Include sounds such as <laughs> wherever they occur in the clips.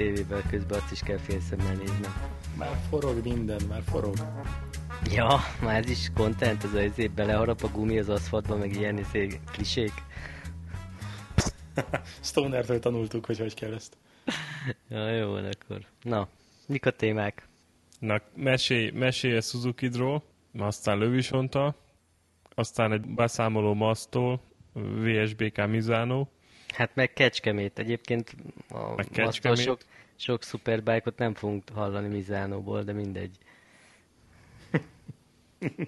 tévében, közben azt is kell félszemmel néznem. Már forog minden, már forog. Ja, már ez is content, ez az izé, beleharap a gumi az aszfaltba, meg ilyen izé, klisék. <laughs> Stonertől tanultuk, hogy hogy kell ezt. Ja, jó van akkor. Na, mik a témák? Na, mesélj, mesélj a Suzuki-dról, aztán Lövisonta, aztán egy beszámoló Masztól, VSBK Mizano. Hát meg Kecskemét. Egyébként a Meg Kecskemét. sok, sok szuperbike-ot nem fogunk hallani Mizánóból, de mindegy. <laughs>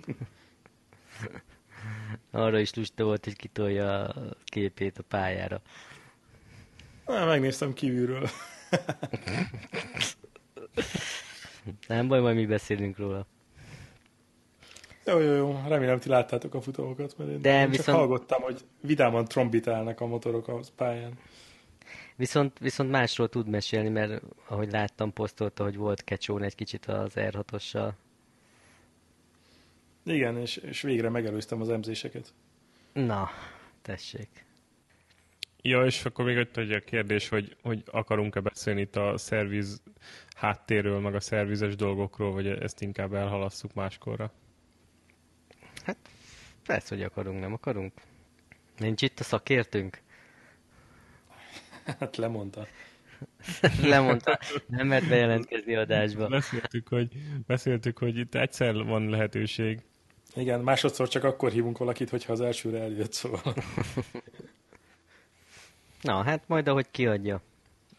Arra is lusta volt, hogy kitolja a képét a pályára. Na, megnéztem kívülről. Nem baj, majd mi beszélünk róla. Jó, jó, jó. Remélem, ti láttátok a futókat, mert én, De én viszont- csak hallgattam, hogy vidáman trombitálnak a motorok a pályán. Viszont, viszont másról tud mesélni, mert ahogy láttam, posztolta, hogy volt kecsón egy kicsit az R6-ossal. Igen, és, és végre megelőztem az emzéseket. Na, tessék. Ja, és akkor még ott egy a kérdés, hogy, hogy akarunk-e beszélni itt a szerviz háttérről, meg a szervizes dolgokról, vagy ezt inkább elhalasszuk máskorra. Persze, hogy akarunk, nem akarunk. Nincs itt a szakértőnk? Hát lemondta. <laughs> Lemondta, nem mert bejelentkezni adásba. Beszéltük, hogy, beszéltük, hogy itt egyszer van lehetőség. Igen, másodszor csak akkor hívunk valakit, hogyha az elsőre eljött, szóval. <laughs> Na, hát majd ahogy kiadja.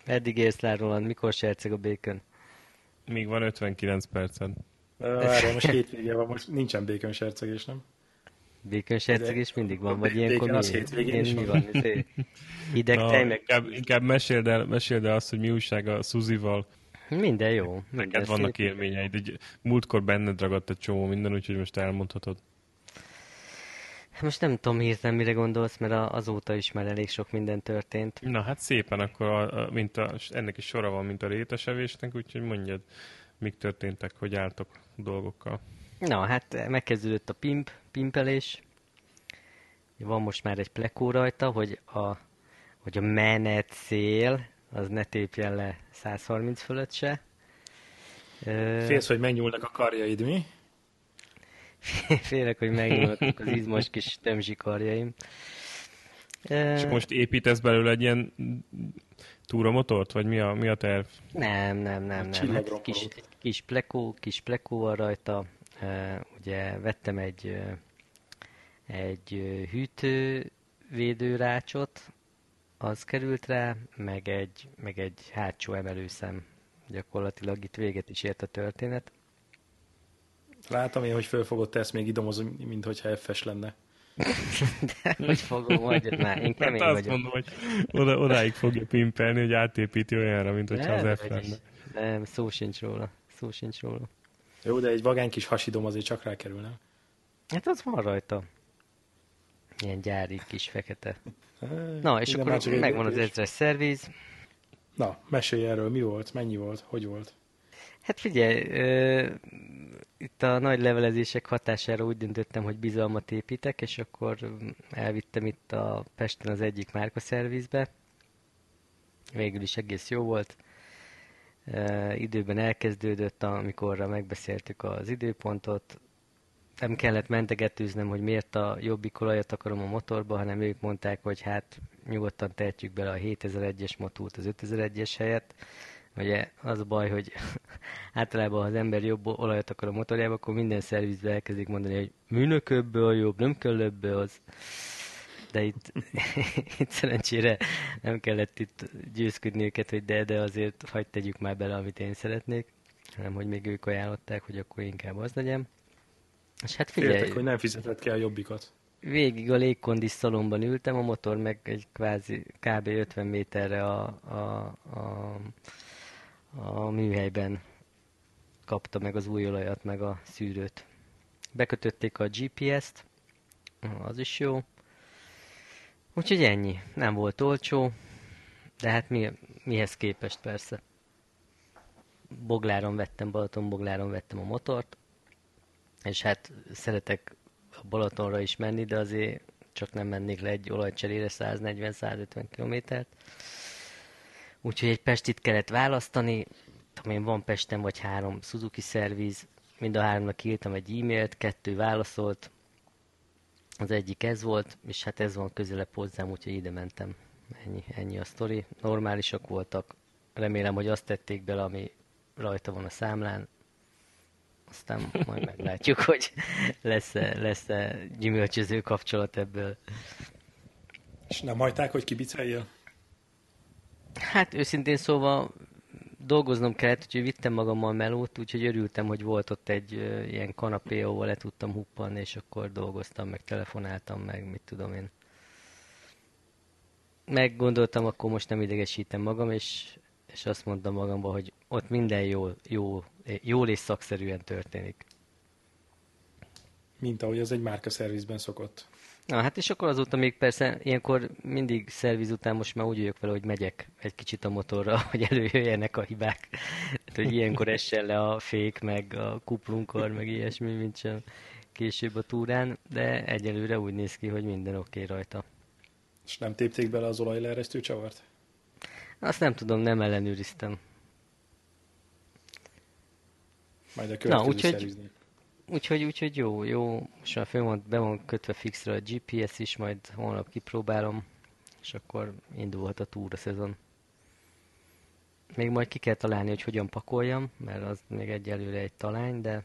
Eddig érsz le Roland, mikor serceg a békön? Még van 59 perced. Várjál, most hétvége van, most nincsen békön sercegés, nem? Békön sercegés mindig van, vagy ilyenkor békön az mi, hétvégén én, is mi van. Izé, Hideg Na, tej, meg inkább, inkább meséld, el, meséld el azt, hogy mi újság a Suzival. minden jó. Neked vannak élményeid. Egy, múltkor benned ragadt egy csomó minden, úgyhogy most elmondhatod. Most nem tudom hirtelen mire gondolsz, mert azóta is már elég sok minden történt. Na hát szépen, akkor a, a, mint a, ennek is sora van, mint a rétesevésnek, úgyhogy mondjad, mik történtek, hogy álltok dolgokkal. Na, hát megkezdődött a pimp, pimpelés. Van most már egy plekó rajta, hogy a, hogy a menet szél, az ne tépjen le 130 fölött se. Ö, Félsz, hogy megnyúlnak a karjaid, mi? <laughs> Félek, hogy megnyúlnak az izmos kis tömzsikarjaim. Ö, És most építesz belőle egy ilyen túramotort, vagy mi a, mi a terv? Nem, nem, nem, nem. Hát kis, kis plekó, kis plekó van rajta. Uh, ugye vettem egy, uh, egy uh, hűtővédőrácsot, az került rá, meg egy, meg egy hátsó emelőszem. Gyakorlatilag itt véget is ért a történet. Látom én, hogy fölfogott te ezt még idomozom, mint hogyha F-es lenne. De hogy fogom, hogy már én kemény hát azt vagyok. mondom, hogy oda, odáig fogja pimpelni, hogy átépíti olyanra, mint hogyha Nem, az F lenne. Nem, szó sincs róla. Szó sincs róla. Jó, de egy vagány kis hasidom azért csak rákerül, nem? Hát az van rajta. Ilyen gyári kis fekete. Na, és igen, akkor megvan az ezres szerviz. Na, mesélj erről, mi volt, mennyi volt, hogy volt? Hát figyelj, itt a nagy levelezések hatására úgy döntöttem, hogy bizalmat építek, és akkor elvittem itt a Pesten az egyik márkaszervizbe. Végül is egész jó volt. Ö, időben elkezdődött, amikorra megbeszéltük az időpontot. Nem kellett mentegetőznem, hogy miért a jobbik olajat akarom a motorba, hanem ők mondták, hogy hát nyugodtan tehetjük bele a 7001-es motót az 5001-es helyett. Ugye az a baj, hogy általában ha az ember jobb olajat akar a motorjába, akkor minden szervizbe elkezdik mondani, hogy minek ebből jobb, nem kell ebből az. De itt, <laughs> itt szerencsére nem kellett itt győzködni őket, hogy de, de azért hagyd tegyük már bele, amit én szeretnék, hanem hogy még ők ajánlották, hogy akkor inkább az legyen. És hát figyelj, Féltek, hogy nem fizetett ki a jobbikat. végig a légkondis szalomban ültem, a motor meg egy kvázi kb. 50 méterre a, a, a, a műhelyben kapta meg az új olajat, meg a szűrőt. Bekötötték a GPS-t, az is jó. Úgyhogy ennyi. Nem volt olcsó, de hát mi, mihez képest persze. Bogláron vettem, Balaton Bogláron vettem a motort, és hát szeretek a Balatonra is menni, de azért csak nem mennék le egy olajcserére 140-150 kilométert. Úgyhogy egy Pestit kellett választani, tudom én, van Pesten vagy három Suzuki szerviz, mind a háromnak írtam egy e-mailt, kettő válaszolt, az egyik ez volt, és hát ez van közelebb hozzám, úgyhogy ide mentem. Ennyi, ennyi a sztori. Normálisak voltak. Remélem, hogy azt tették bele, ami rajta van a számlán. Aztán majd meglátjuk, <laughs> hogy lesz-e, lesz-e gyümölcsöző kapcsolat ebből. És nem hagyták, hogy kibiceljél? Hát őszintén szóval dolgoznom kellett, úgyhogy vittem magammal melót, úgyhogy örültem, hogy volt ott egy uh, ilyen kanapé, ahol le tudtam huppanni, és akkor dolgoztam, meg telefonáltam, meg mit tudom én. Meggondoltam, akkor most nem idegesítem magam, és, és azt mondtam magamba, hogy ott minden jól, jó, jól és szakszerűen történik. Mint ahogy az egy márka szervizben szokott. Na hát és akkor azóta még persze ilyenkor mindig szerviz után most már úgy vagyok vele, hogy megyek egy kicsit a motorra, <laughs> hogy előjöjjenek a hibák. Hát, hogy ilyenkor essen le a fék, meg a kuplunkar, meg ilyesmi, mint sem később a túrán, de egyelőre úgy néz ki, hogy minden oké okay rajta. És nem tépték bele az olajleeresztő csavart? Azt nem tudom, nem ellenőriztem. Majd a következő Na, úgyhogy, szerviznél. Úgyhogy, úgyhogy jó, jó. Most már föl van, be van kötve fixre a GPS is, majd holnap kipróbálom, és akkor indulhat a túra szezon. Még majd ki kell találni, hogy hogyan pakoljam, mert az még egyelőre egy talány, de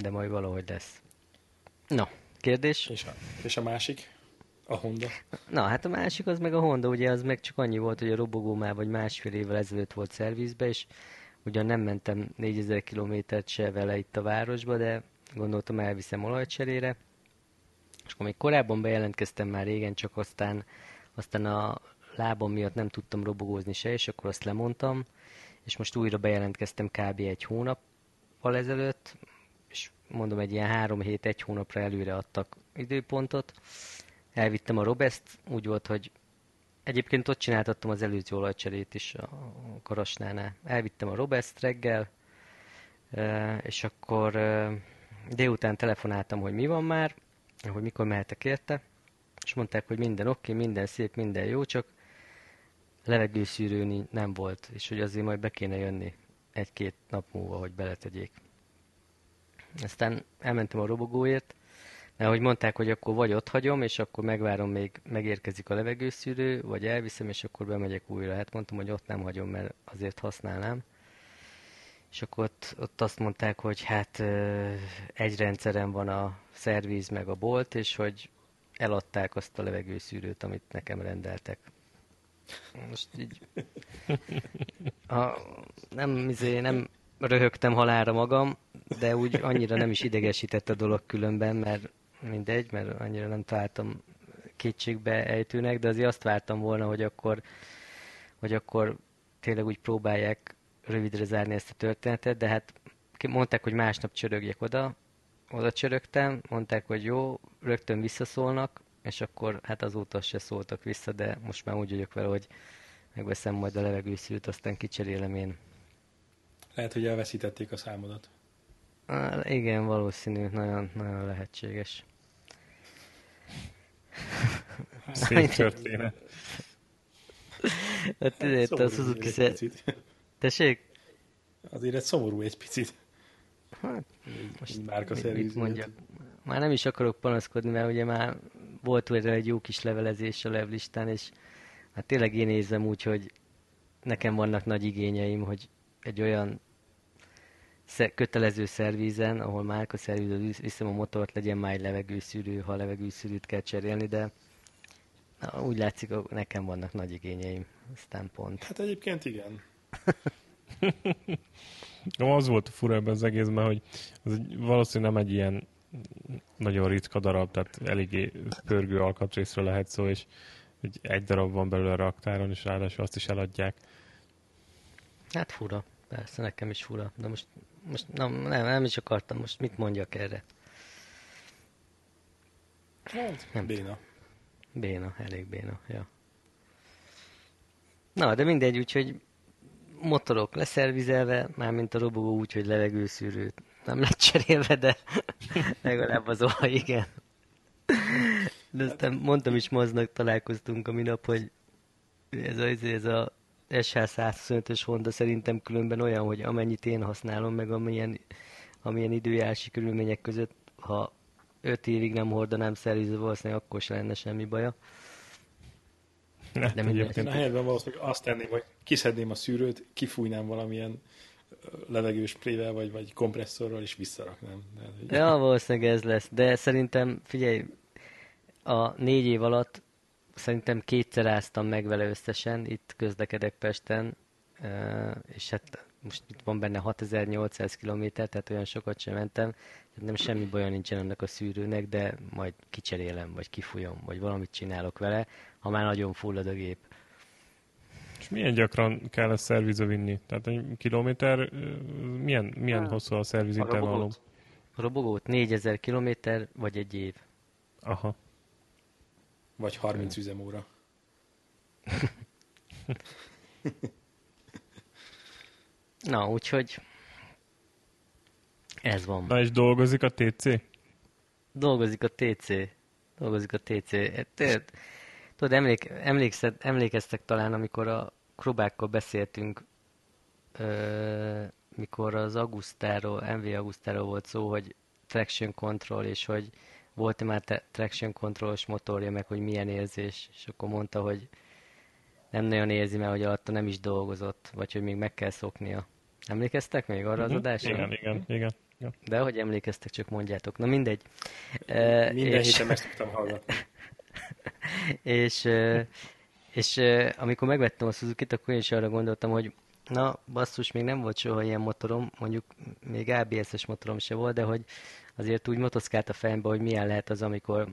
de majd valahogy lesz. Na, kérdés? És a, és a másik? A Honda? Na, hát a másik az meg a Honda, ugye az meg csak annyi volt, hogy a robogó már vagy másfél évvel ezelőtt volt szervizbe, és Ugyan nem mentem 4000 kilométert se vele itt a városba, de gondoltam elviszem olajcserére. És akkor még korábban bejelentkeztem már régen, csak aztán, aztán a lábam miatt nem tudtam robogózni se, és akkor azt lemondtam. És most újra bejelentkeztem kb. egy hónappal ezelőtt, és mondom, egy ilyen három hét, egy hónapra előre adtak időpontot. Elvittem a Robest, úgy volt, hogy Egyébként ott csináltattam az előző olajcserét is a Karasnánál. Elvittem a Robest reggel, és akkor délután telefonáltam, hogy mi van már, hogy mikor mehetek érte, és mondták, hogy minden oké, okay, minden szép, minden jó, csak levegőszűrő nem volt, és hogy azért majd be kéne jönni egy-két nap múlva, hogy beletegyék. Aztán elmentem a robogóért, mert hogy mondták, hogy akkor vagy ott hagyom, és akkor megvárom, még megérkezik a levegőszűrő, vagy elviszem, és akkor bemegyek újra. Hát mondtam, hogy ott nem hagyom, mert azért használnám. És akkor ott, ott azt mondták, hogy hát egy rendszeren van a szerviz meg a bolt, és hogy eladták azt a levegőszűrőt, amit nekem rendeltek. Most így... <laughs> A, nem, izé, nem röhögtem halára magam, de úgy annyira nem is idegesített a dolog különben, mert mindegy, mert annyira nem találtam kétségbe ejtőnek, de azért azt vártam volna, hogy akkor, hogy akkor tényleg úgy próbálják rövidre zárni ezt a történetet, de hát mondták, hogy másnap csörögjek oda, oda csörögtem, mondták, hogy jó, rögtön visszaszólnak, és akkor hát azóta se szóltak vissza, de most már úgy vagyok vele, hogy megveszem majd a levegőszűt, aztán kicserélem én. Lehet, hogy elveszítették a számodat. Á, igen, valószínű, nagyon, nagyon lehetséges. Szép történet. Hát tudod, a Suzuki szer... Tessék? Azért egy szomorú egy picit. Hát, most Márka mit, mondjak? Már nem is akarok panaszkodni, mert ugye már volt erre egy jó kis levelezés a levlistán, és hát tényleg én nézem úgy, hogy nekem vannak nagy igényeim, hogy egy olyan kötelező szervízen, ahol márka szervízről viszem a motort, legyen már egy levegőszűrő, ha levegőszűrűt kell cserélni, de na, úgy látszik, hogy nekem vannak nagy igényeim, aztán pont. Hát egyébként igen. <laughs> az volt a fura ebben az egészben, hogy az egy, valószínűleg nem egy ilyen nagyon ritka darab, tehát eléggé pörgő alkatrészről lehet szó, és egy darab van belőle a raktáron, és ráadásul azt is eladják. Hát fura. Persze, nekem is fura. De most, most nem, nem, nem is akartam. Most mit mondjak erre? Hát, nem béna. Béna, elég béna, ja. Na, de mindegy, úgyhogy motorok leszervizelve, mármint a robogó úgy, hogy levegőszűrőt nem lett cserélve, de <laughs> legalább az olaj, igen. De aztán mondtam is maznak, találkoztunk a minap, hogy ez a, ez a SH125-ös Honda szerintem különben olyan, hogy amennyit én használom, meg amilyen, amilyen időjárási körülmények között, ha 5 évig nem hordanám szervizbe, valószínűleg akkor sem lenne semmi baja. Ne, De Én mindegy. a helyetben valószínűleg azt tenném, hogy kiszedném a szűrőt, kifújnám valamilyen levegős prével, vagy, vagy kompresszorral, és visszaraknám. Tehát, hogy- Ja, valószínűleg ez lesz. De szerintem, figyelj, a négy év alatt szerintem kétszer áztam meg vele összesen, itt közlekedek Pesten, és hát most itt van benne 6800 km, tehát olyan sokat sem mentem, tehát nem semmi baja nincsen ennek a szűrőnek, de majd kicserélem, vagy kifújom, vagy valamit csinálok vele, ha már nagyon fullad a gép. És milyen gyakran kell ezt szervizbe vinni? Tehát egy kilométer, milyen, milyen Hát, hosszú a szervizintervallum? robogót? A robogót 4000 km, vagy egy év. Aha. Vagy 30 üzemóra. <laughs> Na, úgyhogy ez van. Na és dolgozik a TC? Dolgozik a TC. Dolgozik a TC. E, te- Tudod, emlék, emlékszed, emlékeztek talán, amikor a krobákkal beszéltünk, ö, mikor az Augustáról, MV Augustáról volt szó, hogy traction control, és hogy volt-e már traction controlos motorja, meg hogy milyen érzés, és akkor mondta, hogy nem nagyon érzi, mert hogy alatta nem is dolgozott, vagy hogy még meg kell szoknia. Emlékeztek még arra az Mhm. adásra? Igen, igen, igen. De hogy emlékeztek, csak mondjátok. Na mindegy. Minden és, héten meg szoktam hallgatni. <laughs> és, és amikor megvettem a suzuki akkor én is arra gondoltam, hogy na, basszus, még nem volt soha ilyen motorom, mondjuk még ABS-es motorom se volt, de hogy azért úgy motoszkált a fejembe, hogy milyen lehet az, amikor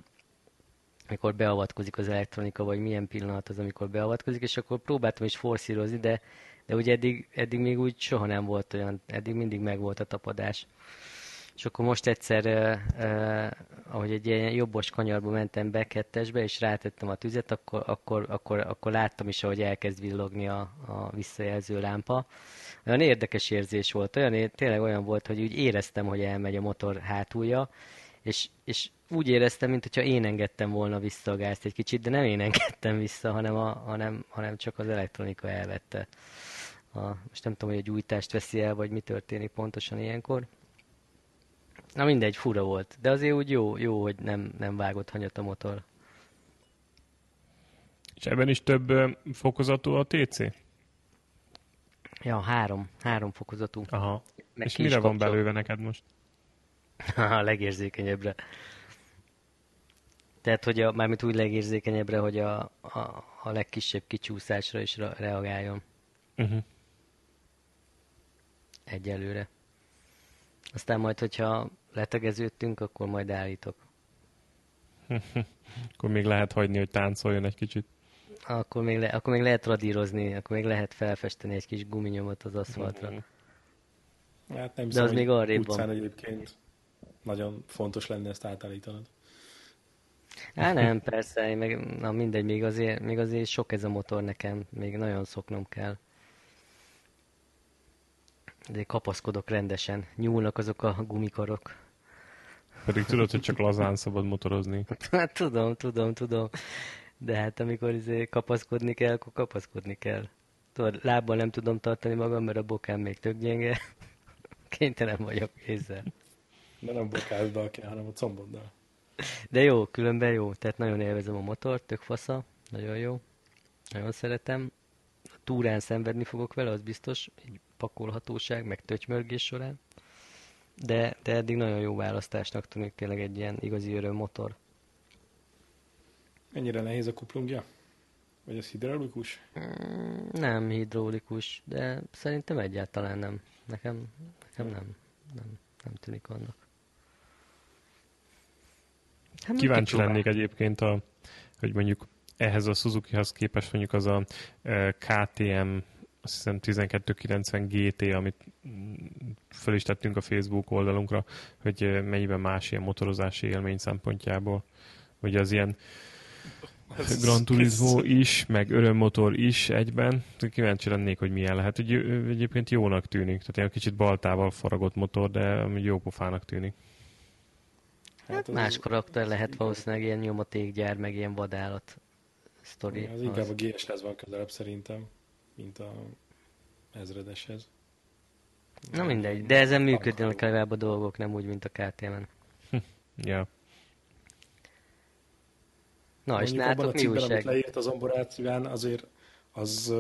amikor beavatkozik az elektronika, vagy milyen pillanat az, amikor beavatkozik, és akkor próbáltam is forszírozni, de, de ugye eddig, eddig még úgy soha nem volt olyan, eddig mindig megvolt a tapadás. És akkor most egyszer, eh, eh, ahogy egy ilyen jobbos kanyarba mentem be kettesbe, és rátettem a tüzet, akkor, akkor, akkor, akkor láttam is, ahogy elkezd villogni a, a visszajelző lámpa. Olyan érdekes érzés volt, olyan, tényleg olyan volt, hogy úgy éreztem, hogy elmegy a motor hátulja, és, és úgy éreztem, mintha én engedtem volna vissza a gázt egy kicsit, de nem én engedtem vissza, hanem, a, hanem, hanem csak az elektronika elvette. A, most nem tudom, hogy a gyújtást veszi el, vagy mi történik pontosan ilyenkor. Na mindegy, fura volt. De azért úgy jó, jó hogy nem, nem vágott hanyat a motor. És ebben is több fokozatú a TC? Ja, három. Három fokozatú. Aha. Meg és mire van belőve neked most? <laughs> a legérzékenyebbre. Tehát, hogy a, mármint úgy legérzékenyebbre, hogy a, a, a legkisebb kicsúszásra is reagáljon Uh-huh. egyelőre. Aztán majd, hogyha letegeződtünk, akkor majd állítok. <laughs> Akkor még lehet hagyni, hogy táncoljon egy kicsit. Akkor még, le, akkor még lehet radírozni, akkor még lehet felfesteni egy kis guminyomot az aszfaltra. Mhm. Hát nem De az még arrébb van. egyébként nagyon fontos lenne ezt átállítanod. Á, <laughs> nem, persze, én meg, na mindegy, még azért, még azért sok ez a motor nekem, még nagyon szoknom kell. De kapaszkodok rendesen, nyúlnak azok a gumikarok. Pedig tudod, hogy csak lazán szabad motorozni. Hát tudom, tudom, tudom. De hát amikor izé kapaszkodni kell, akkor kapaszkodni kell. Tudod, lábbal nem tudom tartani magam, mert a bokám még tök gyenge. <laughs> Kénytelen vagyok kézzel. De nem bokáddal kell, hanem a comboddal. De jó, különben jó. Tehát nagyon élvezem a motort, tök fasza. Nagyon jó. Nagyon szeretem. A túrán szenvedni fogok vele, az biztos. Egy pakolhatóság, meg tötymörgés során. De, de eddig nagyon jó választásnak tűnik tényleg egy ilyen igazi öröm motor. Mennyire nehéz a kuplungja? Vagy az hidraulikus? Mm, Nem hidraulikus, de szerintem egyáltalán nem. Nekem, nekem nem, nem, nem tűnik annak. Hát Kíváncsi lennék egyébként, a, hogy mondjuk ehhez a Suzuki-hoz képest mondjuk az a eh, KTM azt hiszem 1290 GT, amit mm, föl is tettünk a Facebook oldalunkra, hogy mennyiben más ilyen motorozási élmény szempontjából. Hogy az ilyen Gran Turismo is, meg örömmotor is egyben. Kíváncsi lennék, hogy milyen lehet. Hogy ö, egyébként jónak tűnik. Tehát ilyen kicsit baltával faragott motor, de jó pofának tűnik. Hát az- más karakter lehet valószínűleg ilyen nyomatékgyár, meg ilyen vadállat sztori. Az inkább a GS-hez van közelebb szerintem, mint a ezredeshez. Na mindegy, de ezen működnek legalább a dolgok, nem úgy, mint a KTM-en. <laughs> Ja. Na, és Mondjuk abban a nálatok mi amit újság? leírt az Amborát azért az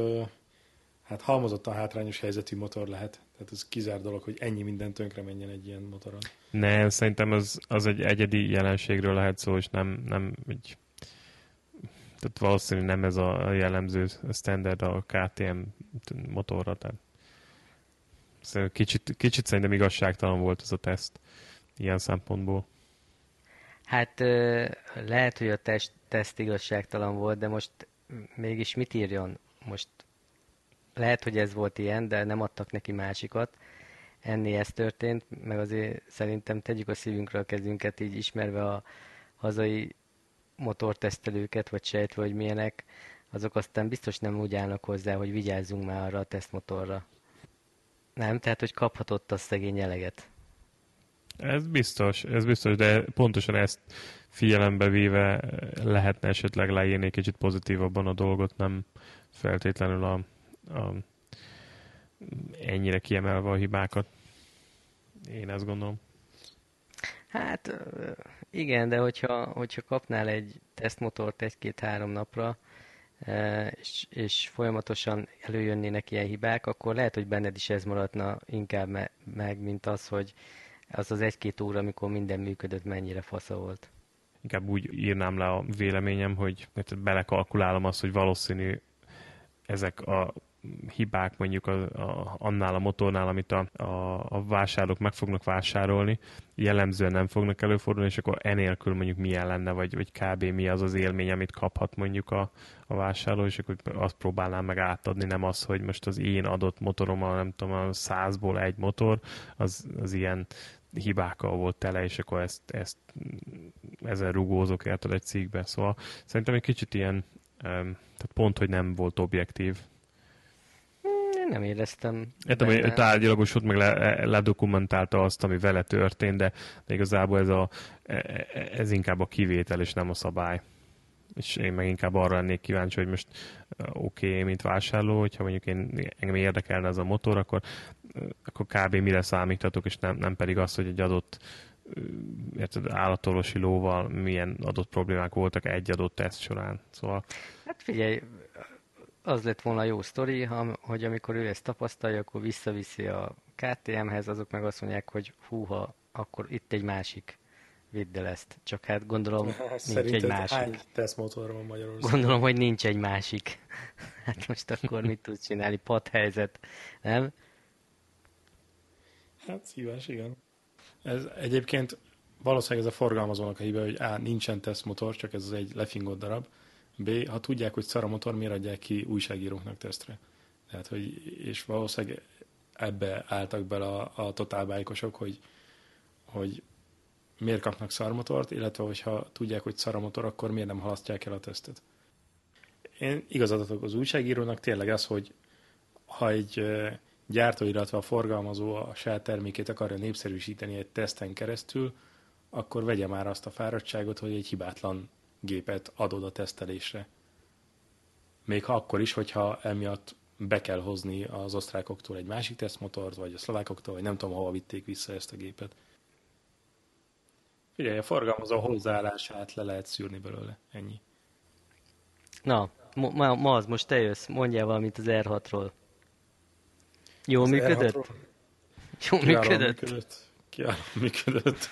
hát halmozottan hátrányos helyzetű motor lehet. Tehát ez kizár dolog, hogy ennyi minden tönkre menjen egy ilyen motoron. Nem, szerintem az, az egy egyedi jelenségről lehet szó, és nem, nem egy, tehát valószínűleg nem ez a jellemző standard a KTM motorra, tehát kicsit, kicsit szerintem igazságtalan volt ez a teszt ilyen szempontból. Hát lehet, hogy a test, teszt igazságtalan volt, de most mégis mit írjon? Most lehet, hogy ez volt ilyen, de nem adtak neki másikat. Ennél ez történt, meg azért szerintem tegyük a szívünkre a kezünket, így ismerve a hazai motortesztelőket, vagy sejtve, hogy milyenek, azok aztán biztos nem úgy állnak hozzá, hogy vigyázzunk már arra a tesztmotorra. Nem, tehát, hogy kaphatott a szegény eleget. Ez biztos, ez biztos, de pontosan ezt figyelembe véve lehetne esetleg leírni kicsit pozitívabban a dolgot, nem feltétlenül a, a ennyire kiemelve a hibákat. Én ezt gondolom. Hát igen, de hogyha, hogyha kapnál egy tesztmotort egy-két-három napra, e, és, és folyamatosan előjönnének ilyen hibák, akkor lehet, hogy benned is ez maradna inkább me- meg, mint az, hogy az az egy-két óra, amikor minden működött, mennyire fasza volt. Inkább úgy írnám le a véleményem, hogy belekalkulálom azt, hogy valószínű ezek a hibák mondjuk a, a, annál a motornál, amit a, a, a vásárlók meg fognak vásárolni, jellemzően nem fognak előfordulni, és akkor enélkül mondjuk milyen lenne, vagy, vagy kb. mi az az élmény, amit kaphat mondjuk a, a vásárló, és akkor azt próbálnám meg átadni, nem az, hogy most az én adott motorom, a, nem tudom, a százból egy motor, az, az ilyen hibákkal volt tele, és akkor ezt, ezt ezen rugózok érted egy cikkbe. Szóval szerintem egy kicsit ilyen, tehát pont, hogy nem volt objektív. Én nem éreztem. Értem, hogy tárgyalagos volt, meg le, ledokumentálta azt, ami vele történt, de, de igazából ez, a, e- e- ez inkább a kivétel, és nem a szabály. És én meg inkább arra lennék kíváncsi, hogy most oké, okay, mint vásárló, hogyha mondjuk én, engem érdekelne ez a motor, akkor, akkor kb. mire számítatok, és nem, nem pedig az, hogy egy adott érted, állatorvosi lóval milyen adott problémák voltak egy adott teszt során. Szóval Hát figyelj, az lett volna jó sztori, ha- hogy amikor ő ezt tapasztalja, akkor visszaviszi a KTM-hez, azok meg azt mondják, hogy húha, akkor itt egy másik, vidd el ezt. Csak hát gondolom, <laughs> nincs egy másik. hány tesztmotor van Magyarországon? Gondolom, hogy nincs egy másik. <laughs> Hát most akkor mit tudsz csinálni? Padhelyzet, nem? Hát szívás, igen. Ez egyébként valószínűleg ez a forgalmazónak a hibja, hogy A. nincsen tesztmotor, csak ez az egy lefingott darab. B. Ha tudják, hogy szar a motor, miért adják ki újságíróknak tesztre? Tehát, hogy, és valószínűleg ebbe álltak bele a, a totálbájkosok, hogy, hogy miért kapnak szarmotort, illetve hogyha tudják, hogy szar a motor, akkor miért nem halasztják el a tesztet. Én igazadatok az újságírónak tényleg az, hogy ha egy gyártó, illetve a forgalmazó a saját termékét akarja népszerűsíteni egy teszten keresztül, akkor vegye már azt a fáradtságot, hogy egy hibátlan gépet adod a tesztelésre. Még ha akkor is, hogyha emiatt be kell hozni az osztrákoktól egy másik tesztmotort, vagy a szlovákoktól, vagy nem tudom, hova vitték vissza ezt a gépet. Figyelj, a forgalmazó hozzáállását le lehet szűrni belőle. Ennyi. Na, ma, ma, az, most te jössz, mondjál valamit az R6-ról. Jól Az működött? R6-ról Jól Kiválóan működött? működött. Kiválóan működött.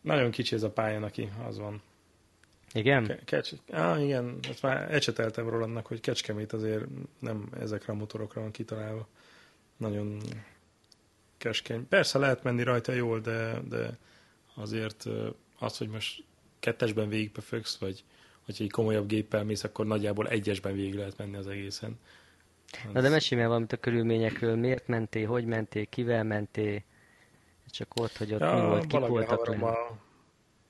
Nagyon kicsi ez a pálya neki, az van. Igen? Ke- Kecs... Ah, igen, ezt már ecseteltem Rolandnak, hogy Kecskemét azért nem ezekre a motorokra van kitalálva. Nagyon keskeny. Persze lehet menni rajta jól, de, de azért az, hogy most kettesben végigbefögsz, vagy hogyha egy komolyabb géppel mész, akkor nagyjából egyesben végig lehet menni az egészen. Na de mesélj már valamit a körülményekről. Miért mentél, hogy mentél, kivel mentél? Csak ott, hogy ott mi volt, kik voltak le.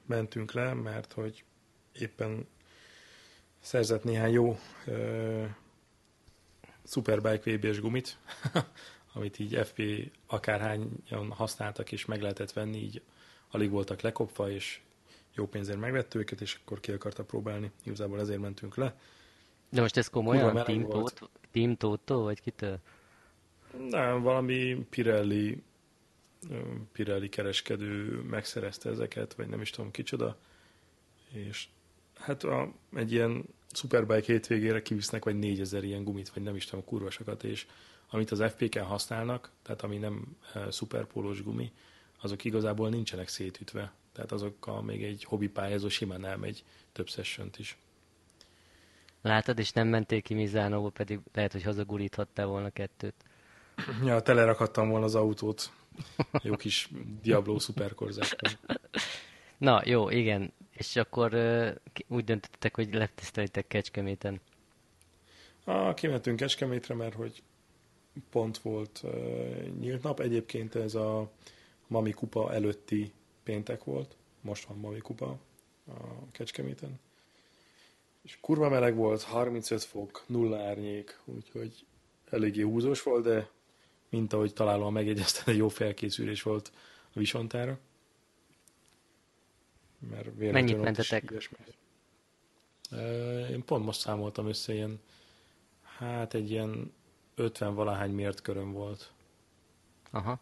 mentünk le, mert hogy éppen szerzett néhány jó uh, Superbike VB-s gumit, <laughs> amit így FP akárhányan használtak, és meg lehetett venni, így alig voltak lekopva, és jó pénzért megvette őket, és akkor ki akarta próbálni. Igazából ezért mentünk le. De most ez komolyan? Team. Toto, Team Toto, vagy kitől? Nem, valami Pirelli, ö, Pirelli kereskedő megszerezte ezeket, vagy nem is tudom kicsoda, és hát a, egy ilyen Superbike hétvégére kivisznek vagy 4000 ilyen gumit, vagy nem is tudom, kurvasokat, és amit az FP-ken használnak, tehát ami nem e, szuperpólós gumi, azok igazából nincsenek szétütve. Tehát azokkal még egy hobbi pályázó simán elmegy több sessiont is. Látod, és nem mentél ki Mizánóba, pedig lehet, hogy hazaguríthattál volna kettőt. Ja, telerakhattam volna az autót. <laughs> Jó kis Diablo szuperkorzákkal. Na, jó, igen. És akkor ki- úgy döntöttek, hogy letesztelitek Kecskeméten. Ah, kimentünk Kecskemétre, mert hogy pont volt uh, nyílt nap. Egyébként ez a Mami Kupa előtti péntek volt. Most van Mami Kupa a Kecskeméten. És kurva meleg volt, 35 fok, nulla árnyék, úgyhogy eléggé húzós volt, de mint ahogy találóan megjegyezted, egy jó felkészülés volt a visontára. Mert Mennyit mentetek? Én pont most számoltam össze ilyen, hát egy ilyen 50 valahány mért köröm volt. Aha.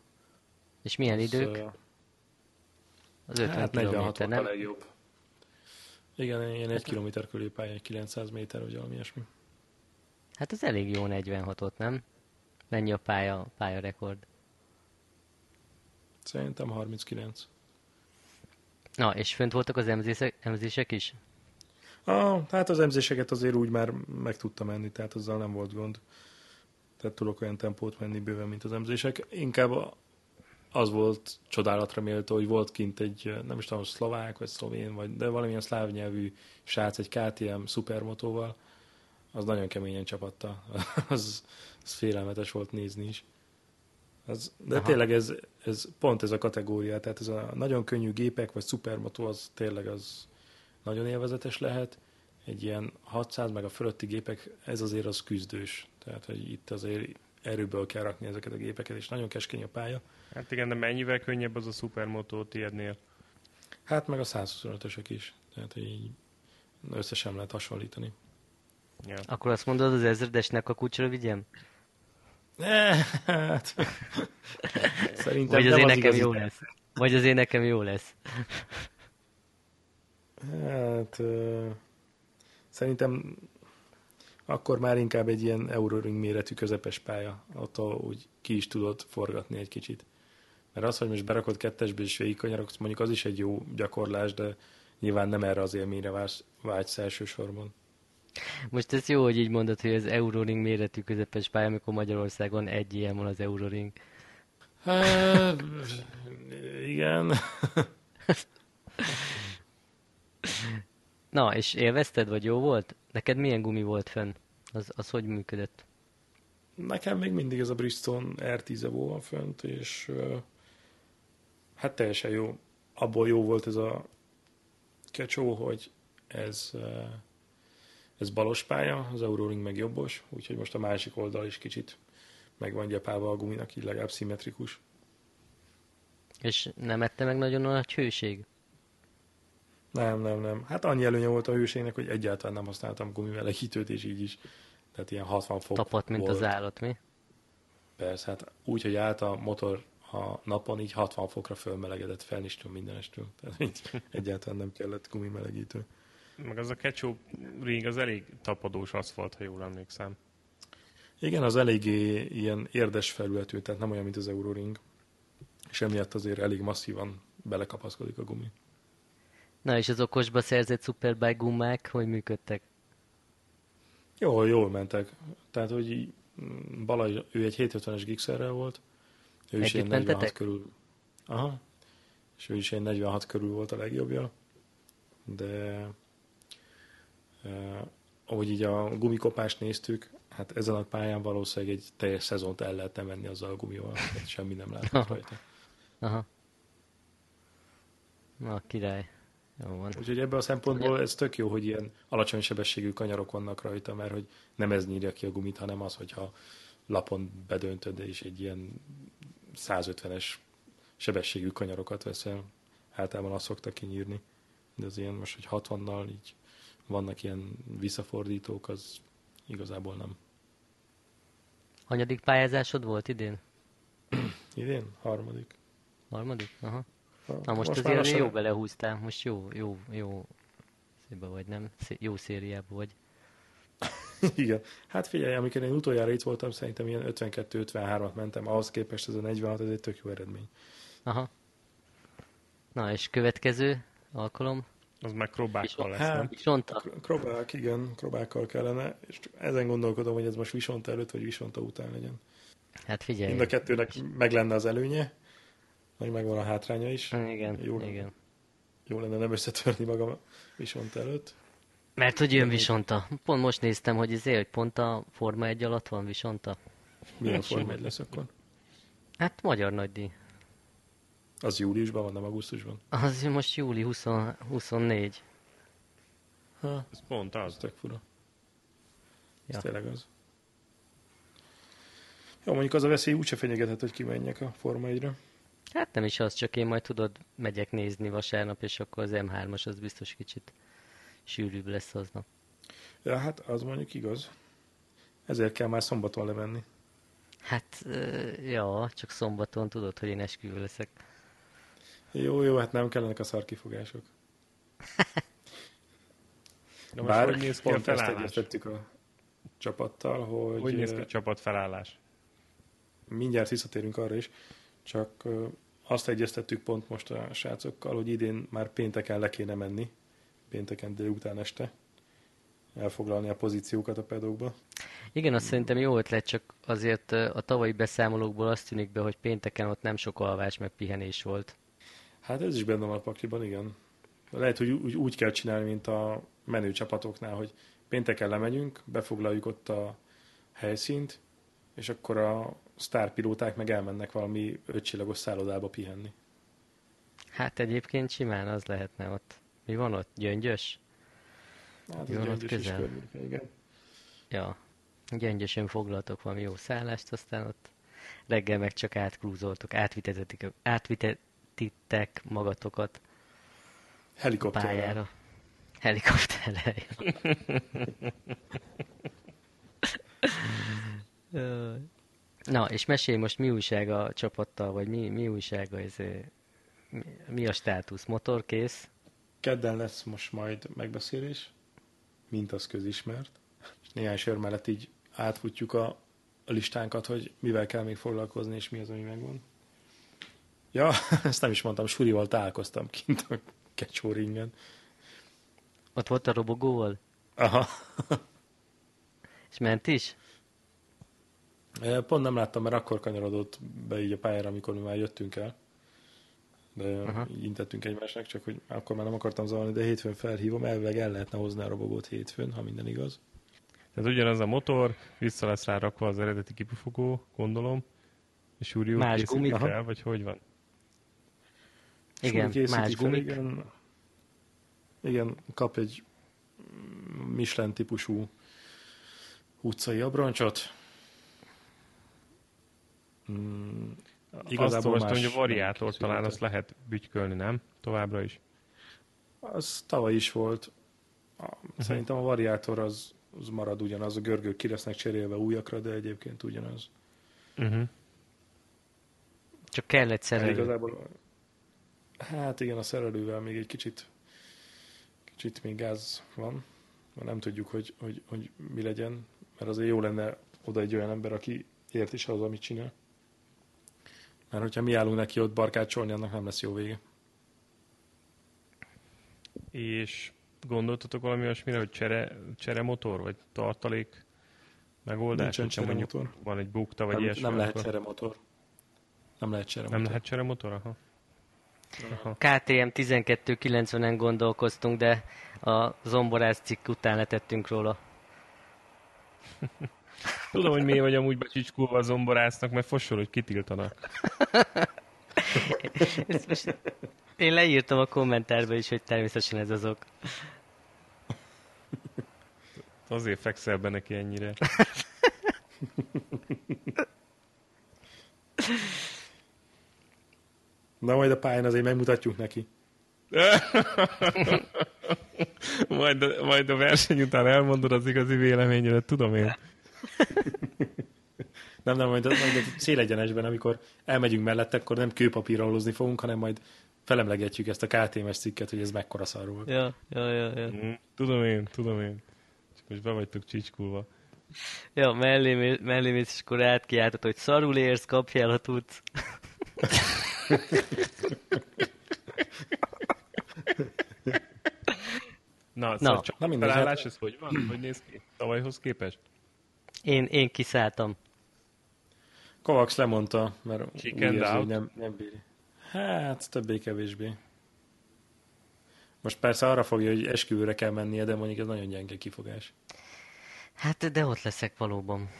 És milyen idők? ö, Az 50 hát 46 kilométer, volt a nem? legjobb. Igen, ilyen egy kilométer körül pályán, egy 900 méter, vagy valami ilyesmi. Hát az elég jó 46-ot, nem? Mennyi a pálya, pálya rekord? Szerintem 39. Na, és fönt voltak az emzések, emzések is? Ah, hát az emzéseket azért úgy már meg tudtam menni, tehát azzal nem volt gond. Tehát tudok olyan tempót menni bőven, mint az emzések. Inkább az volt csodálatra méltó, hogy volt kint egy, nem is tudom, szlovák, vagy szlovén, vagy, de valamilyen szláv nyelvű srác egy KTM szupermotóval, az nagyon keményen csapatta. <laughs> az, az félelmetes volt nézni is. Az, de Aha. Tényleg ez, ez pont ez a kategória, tehát ez a nagyon könnyű gépek, vagy szupermotó, az tényleg az nagyon élvezetes lehet. Egy ilyen 600 meg a fölötti gépek, ez azért az küzdős. Tehát, hogy itt azért erőből kell rakni ezeket a gépeket, és nagyon keskeny a pálya. Hát igen, de mennyivel könnyebb az a szupermotó tiédnél? Hát meg a 125-ösök is. Tehát, így össze sem lehet hasonlítani. Ja. Akkor azt mondod, az ezredesnek a kucsra vigyem? Hát, szerintem Vagy azért az nekem jó lesz? Vagy azért nekem jó lesz? Hát, ö, szerintem akkor már inkább egy ilyen Euroring méretű közepes pálya, attól úgy ki is tudod forgatni egy kicsit. Mert az, hogy most berakod kettesbe és végigkanyarogsz, mondjuk az is egy jó gyakorlás, de nyilván nem erre az élményre vágysz, vágysz elsősorban. Most ez jó, hogy így mondod, hogy az Euroring méretű közepes pálya, amikor Magyarországon egy ilyen van az Euroring. Igen. Na, és élvezted, vagy jó volt? Neked milyen gumi volt fenn? Az, az hogy működött? Nekem még mindig ez a Bridgestone R10 Evo van fönt, és hát teljesen jó. Abból jó volt ez a kecsó, hogy ez, ez balos pálya, az Euroring meg jobbos, úgyhogy most a másik oldal is kicsit meg van gyepálva a guminak, így legalább szimmetrikus. És nem ette meg nagyon a nagy hőség? Nem, nem, nem. Hát annyi előnye volt a hőségnek, hogy egyáltalán nem használtam gumimelegítőt, és így is. Tehát ilyen 60 fok Tapadt, mint volt. az állat, mi? Persze, hát úgy, hogy állt a motor a napon, így 60 fokra fölmelegedett felnistől mindenestől. Tehát így <laughs> egyáltalán nem kellett gumimelegítő. Meg az a ketchup ring az elég tapadós aszfalt, ha jól emlékszem. Igen, az eléggé ilyen érdes felületű, tehát nem olyan, mint az Euroring. És emiatt azért elég masszívan belekapaszkodik a gumi. Na, és az okosba szerzett Superbike gumák, hogy működtek? Jól, jól mentek. Tehát, hogy mm, Balázs, ő egy 750-es gixerrel volt. Ő is ilyen 46 mentetek? körül. Aha. És ő is ilyen 46 körül volt a legjobbja. De ahogy így a gumikopást néztük, hát ezen a pályán valószínűleg egy teljes szezont el lehetne menni azzal a gumival, semmi nem látszott rajta. Aha. Na, király. Jó van. Úgyhogy ebből a szempontból ez tök jó, hogy ilyen alacsony sebességű kanyarok vannak rajta, mert hogy nem ez nyírja ki a gumit, hanem az, hogyha lapon bedöntöd, és egy ilyen 150-es sebességű kanyarokat veszel. Általában azt szokta kinyírni. de az ilyen most, hogy 60-nal így vannak ilyen visszafordítók, az igazából nem. Hanyadik pályázásod volt idén? <clears throat> Idén? Harmadik. Harmadik? Aha. Ha, Na most, most azért lassan- jó belehúztál, most jó, jó, jó szépen vagy, nem? Szé- Jó szériában vagy. <laughs> Igen. Hát figyelj, amikor én utoljára itt voltam, szerintem ilyen 52-53-at mentem, ahhoz képest ez a 46, ez egy tök jó eredmény. Aha. Na, és következő alkalom? Az meg krobákkal lesz, Hát, nem? Visonta? Kro- Krobák, igen, krobákkal kellene, és ezen gondolkodom, hogy ez most Visonta előtt, vagy Visonta után legyen. Hát figyelj. Mind a kettőnek meg lenne az előnye, meg megvan a hátránya is. Igen, Jó. igen. Jó lenne nem összetörni magam a Visonta előtt. Mert hogy jön Visonta. Pont most néztem, hogy ezért, hogy pont a Forma 1 alatt van Visonta. Milyen forma egy lesz akkor? Hát magyar nagydíj. Az júliusban van, nem augusztusban? Az most júli 20, 24. Ha, Ez pont az tök fura. Ez Ja. tényleg az. Jó, mondjuk az a veszély úgyse fenyegethet, hogy kimenjek a Forma 1 Hát nem is az, csak én majd tudod, megyek nézni vasárnap, és akkor az M3-as az biztos kicsit sűrűbb lesz aznap. Ja, hát az mondjuk igaz. Ezért kell már szombaton lemenni. Hát, ja, csak szombaton tudod, hogy én esküvő leszek. Jó, jó, hát nem kellenek a szarkifogások. <laughs> De most hogy néz ki a felállás? egyeztettük a csapattal, hogy, Hogy néz ki a csapat felállás? mindjárt visszatérünk arra is, csak azt egyeztettük pont most a srácokkal, hogy idén már pénteken le kéne menni, pénteken délután este, elfoglalni a pozíciókat a pedokba. Igen, azt szerintem jó ötlet, csak azért a tavalyi beszámolókból azt tűnik be, hogy pénteken ott nem sok alvás meg pihenés volt. Hát ez is benne van a pakliban, igen. Lehet, hogy úgy, úgy kell csinálni, mint a menő csapatoknál, hogy pénteken lemegyünk, befoglaljuk ott a helyszínt, és akkor a sztárpilóták meg elmennek valami ötcsillagos szállodába pihenni. Hát egyébként simán az lehetne ott. Mi van ott? Gyöngyös? Hát Jó, ez ott gyöngyös közel. környéke, igen. Ja. Gyöngyösen foglaltok valami jó szállást, aztán ott reggel meg csak átkrúzoltok, átvitetetek, átvitetitek magatokat Helikopterrel. pályára. Helikopterrel. Na, és mesélj most mi újság a csapattal, vagy mi, mi újság, ez, mi, mi a státusz? Motor kész? Kedden lesz most majd megbeszélés, mint az közismert. És néhány sör mellett így átfutjuk a, a listánkat, hogy mivel kell még foglalkozni, és mi az, ami megvan. Ja, <laughs> ezt nem is mondtam, Surival találkoztam kint a kecsóringen. Ott volt a robogóval? Aha. <laughs> És ment is? Pont nem láttam, mert akkor kanyarodott be így a pályára, amikor mi már jöttünk el. De Aha. így intettünk egymásnak, csak hogy akkor már nem akartam zavarni, de hétfőn felhívom, elvileg el lehetne hozni a robogót hétfőn, ha minden igaz. Tehát ugyanaz a motor, vissza lesz rá rakva az eredeti kipufogó, gondolom, és Úri úr Más gumik. fel, vagy hogy van? Igen, más fel, gumik. Igen, igen, kap egy Michelin típusú utcai abroncsot. Mm, Igazából azt olvastam, más hogy a variátor talán azt lehet bütykölni, nem? Továbbra is. Az tavaly is volt. A, Szerintem a variátor az, az marad ugyanaz, a görgők ki lesznek cserélve újakra, de egyébként ugyanaz. Uh-huh. Csak kell egy Hát szerelő. igazából, hát igen, a szerelővel még egy kicsit, kicsit még gáz van, mert nem tudjuk, hogy, hogy, hogy mi legyen, mert azért jó lenne oda egy olyan ember, aki ért is az, amit csinál. Mert hogyha mi állunk neki ott barkácsolni, annak nem lesz jó vége. És gondoltatok valami olyasmire, hogy csere, cseremotor, vagy tartalék megoldás? Nincsen cseremotor. Van egy bukta, vagy Nem, ilyesmi. nem lehet akkor- cseremotor. Nem lehet cseremotor. Nem lehet cseremotor? Aha. KTM 1290-en gondolkoztunk, de a zomborász cikk után letettünk róla. <laughs> Tudom, hogy miért vagy amúgy becsicskulva a zomborásznak, mert fosol, hogy kitiltanak. <laughs> Most én leírtam a kommentárba is, hogy természetesen ez az ok. <laughs> Azért fekszel be neki ennyire. Na majd a pályán azért megmutatjuk neki. <laughs> majd, a, majd a verseny után elmondod az igazi véleményedet, tudom én. <laughs> Nem, nem, majd, majd a célegyenesben, amikor elmegyünk mellette, akkor nem kőpapírolózni fogunk, hanem majd felemlegetjük ezt a KTMS cikket, hogy ez mekkora szar volt. Ja, ja, ja, ja. Mm, Tudom én, tudom én. Csak most be vagytok csicskulva. Ja, mellé, mellé mész, és akkor átkiáltod, hogy szarul érsz, kapjál, ha tudsz. <laughs> Na, Na. szóval csak Na mindegy, felállás, ez hogy van? Hogy néz ki? Tavalyhoz képest? Én, én kiszálltam. Kovacs lemondta, mert Chickened úgy érzi, nem, nem bír. Hát, többé-kevésbé. Most persze arra fogja, hogy esküvőre kell mennie, de mondjuk ez nagyon gyenge kifogás. Hát, de ott leszek valóban.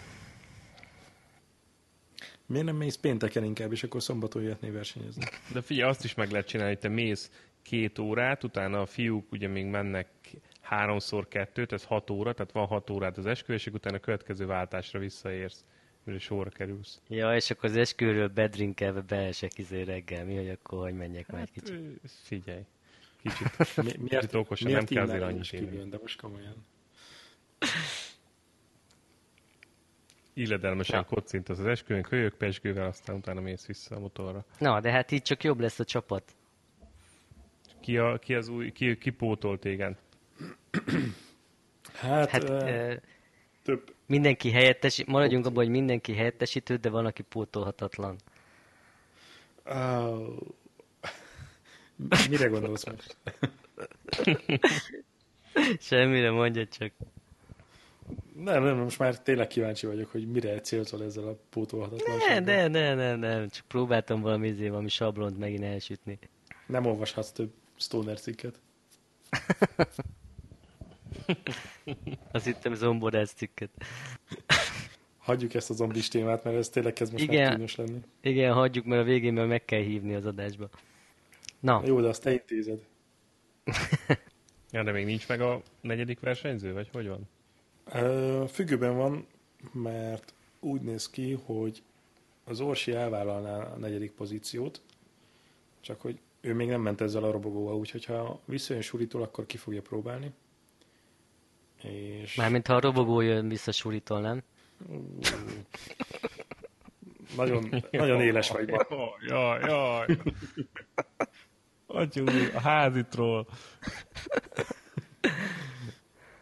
Miért nem mész pénteken inkább, és akkor szombaton jöhetnél versenyezni? De figyelj, azt is meg lehet csinálni, hogy te mész két órát, utána a fiúk ugye még mennek háromszor kettőt, ez hat óra, tehát van hat órát az esküvésig, utána a következő váltásra visszaérsz, mire sorra kerülsz. Ja, és akkor az esküvőről bedrinkelve beesek izé reggel. Mi, hogy akkor hogy menjek már egy kicsit. Figyelj, kicsit, Mi, miért, kicsit okosan, nem miért kell azért annyit. De most komolyan. Illedelmesen kocintasz az esküvőn, kölyök pesgővel, aztán utána mész vissza a motorra. Na, de hát így csak jobb lesz a csapat. Ki, a, ki az új, ki, ki pótol téged? Hát, <clears throat> Hát hát ö, több. mindenki helyettesít, maradjunk abban, hogy mindenki helyettesítő, de van, aki pótolhatatlan. Uh, mire gondolsz most? <laughs> Semmire mondja csak. Nem, nem, most már tényleg kíváncsi vagyok, hogy mire célzol ezzel a pótolhatatlansággal. ne, ne, ne, ne, csak próbáltam valami izé, valami sablont megint elsütni. Nem olvashatsz több stoner cikket. <laughs> Azt hittem zomborász cikket. Hagyjuk ezt a zombis témát, mert ez tényleg kezd most Igen. már kínos lenni. Igen, hagyjuk, mert a végén már meg kell hívni az adásba. Na, Jó, de azt te intézed. <laughs> Ja, de még nincs meg a negyedik versenyző, vagy hogy van? Függőben van, mert úgy néz ki, hogy az Orsi elvállalná a negyedik pozíciót, csak hogy ő még nem ment ezzel a robogóval, úgyhogy ha visszajön Suritól, akkor ki fogja próbálni. És... mármint ha a robogó jön vissza Suritól, nem? <laughs> Nagyon, nagyon éles vagy. Jaj, jaj, jaj. Atya úr, a házitról.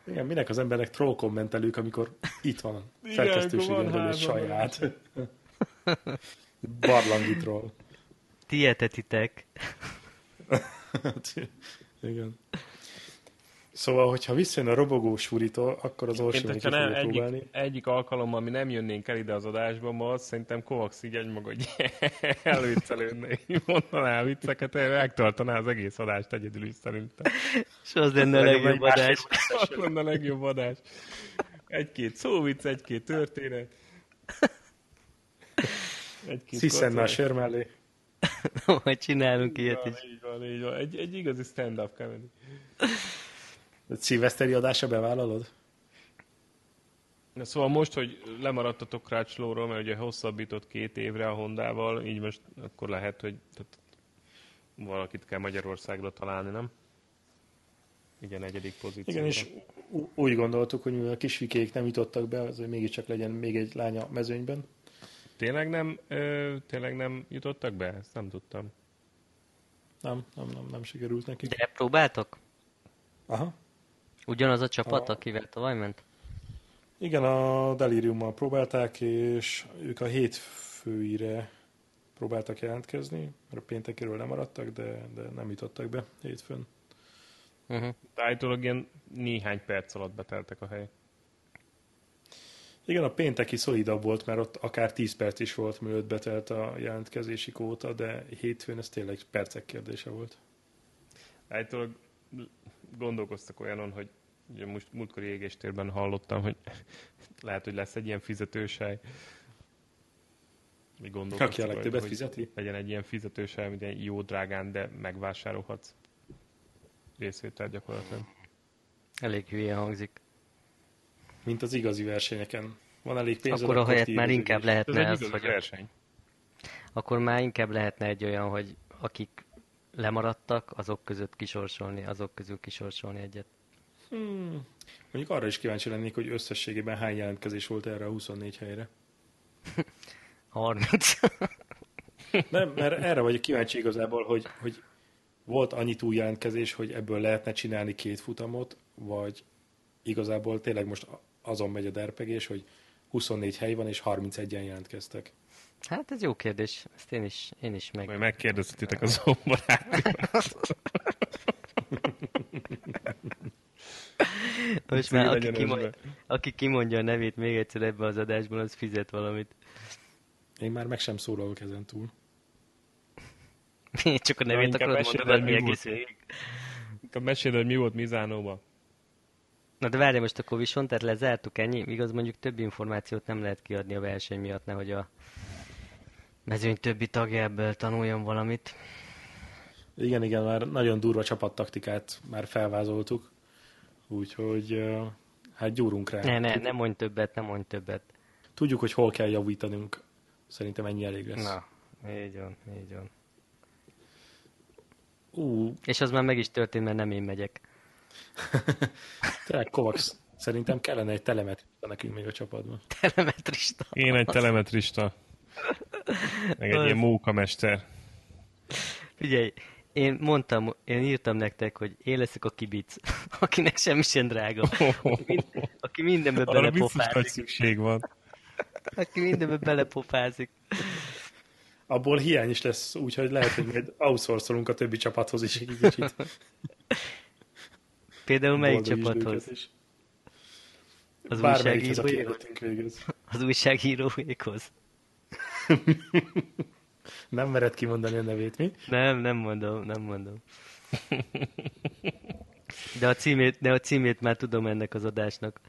Igen, minek az emberek troll kommentelők, amikor itt van a belül egy saját. Barlangi troll. Ti etetitek. <laughs> Igen. Szóval, hogyha visszajön a robogó Suritól, akkor az neki hogyha nem, fogja próbálni. egyik, egyik alkalommal mi nem jönnénk el ide az adásba, ma azt szerintem Kovacs így egymaga, hogy <laughs> előcelődne, így mondaná a vicceket, megtartaná az egész adást egyedül is szerintem. És az lenne a legjobb adás. Az lenne a legjobb adás. Egy-két szóvic, egy-két történet. Egy-két Sziszenne a sör mellé. <laughs> Majd csinálunk ilyet is. így van, így van. Egy, egy igazi stand-up comedy. Szilveszteri adásra bevállalod? Na, szóval most, hogy lemaradtatok Crutchlowról, mert ugye hosszabbított két évre a Hondával, így most akkor lehet, hogy tehát valakit kell Magyarországra találni, nem? Igen, negyedik pozíció. Igen, és úgy gondoltuk, hogy mivel a kisfikék nem jutottak be, azért mégiscsak legyen még egy lánya a mezőnyben. Tényleg nem, ö, tényleg nem jutottak be? Ezt nem tudtam. Nem, nem, nem, nem sikerült nekik. De próbáltok? Aha. Ugyanaz a csapat, A- akivel tavaly ment? Igen, a Deliriummal próbálták, és ők a hétfőire próbáltak jelentkezni, mert a péntekéről lemaradtak, de, de nem jutottak be hétfőn. Uh-huh. Állítólag ilyen néhány perc alatt beteltek a hely. Igen, a pénteki szolidabb volt, mert ott akár 10 perc is volt, mielőtt betelt a jelentkezési kóta, de hétfőn ez tényleg percek kérdése volt. Állítólag gondolkoztak olyanon, hogy ugye most múltkori égéstérben hallottam, hogy lehet, hogy lesz egy ilyen fizetős hely. Mi gondolkoztak Aki a rajta, legtöbbet hogy fizeti? Legyen egy ilyen fizetős hely, mint egy jó drágán, de megvásárolhatsz részvétel gyakorlatilag. Elég hülye hangzik. Mint az igazi versenyeken. Van elég pénz, Akkor a helyet már inkább Ez lehetne egy az, igazi hogy verseny. akkor már inkább lehetne egy olyan, hogy akik lemaradtak, azok között kisorsolni, azok közül kisorsolni egyet. Hmm. Mondjuk arra is kíváncsi lennék, hogy összességében hány jelentkezés volt erre a 24 helyre. <laughs> 30. <laughs> Nem, mert erre vagyok kíváncsi igazából, hogy, hogy volt annyi túljelentkezés, hogy ebből lehetne csinálni két futamot, vagy igazából tényleg most azon megy a derpegés, hogy 24 hely van, és 31-en jelentkeztek. Hát ez jó kérdés, ezt én is, én is meg... Majd megkérdezhetitek az zomborát. Most már aki, kimond, aki kimondja a nevét még egyszer ebbe az adásban, az fizet valamit. Én már meg sem szólalok ezen túl. Én csak a nevét inkább akarod mondani, el, mi egész. Inkább meséld, hogy mi volt Mizánóban. Na de várj, most akkor viszont, tehát lezártuk ennyi? Igaz, mondjuk több információt nem lehet kiadni a verseny miatt, nehogy a mezőny többi tagja ebből tanuljon valamit. Igen, igen, már nagyon durva csapattaktikát már felvázoltuk, úgyhogy hát gyúrunk rá. Ne, ne, nem mondj többet, nem mondj többet. Tudjuk, hogy hol kell javítanunk. Szerintem ennyi elég lesz. Na, így van, így van. Ú, És az már meg is történt, mert nem én megyek. <laughs> tényleg Kovacs, szerintem kellene egy telemetrista nekünk még a csapatban. Telemetrista. Én egy telemetrista. Meg egy ilyen mókamester. Figyelj, én mondtam, én írtam nektek, hogy én leszek a kibic, <laughs> akinek semmi sem drága. Aki, mind, aki mindenbe Arra belepofázik. szükség van. Aki mindenbe belepofázik. Abból hiány is lesz, úgyhogy lehet, hogy majd outsourcolunk a többi csapathoz is egy kicsit. Például melyik csapathoz? is. Az újságíróékhoz? Az újságíróékhoz? <laughs> Nem mered kimondani a nevét, mi? Nem, nem mondom, nem mondom. De a címét, de a címét már tudom ennek az adásnak.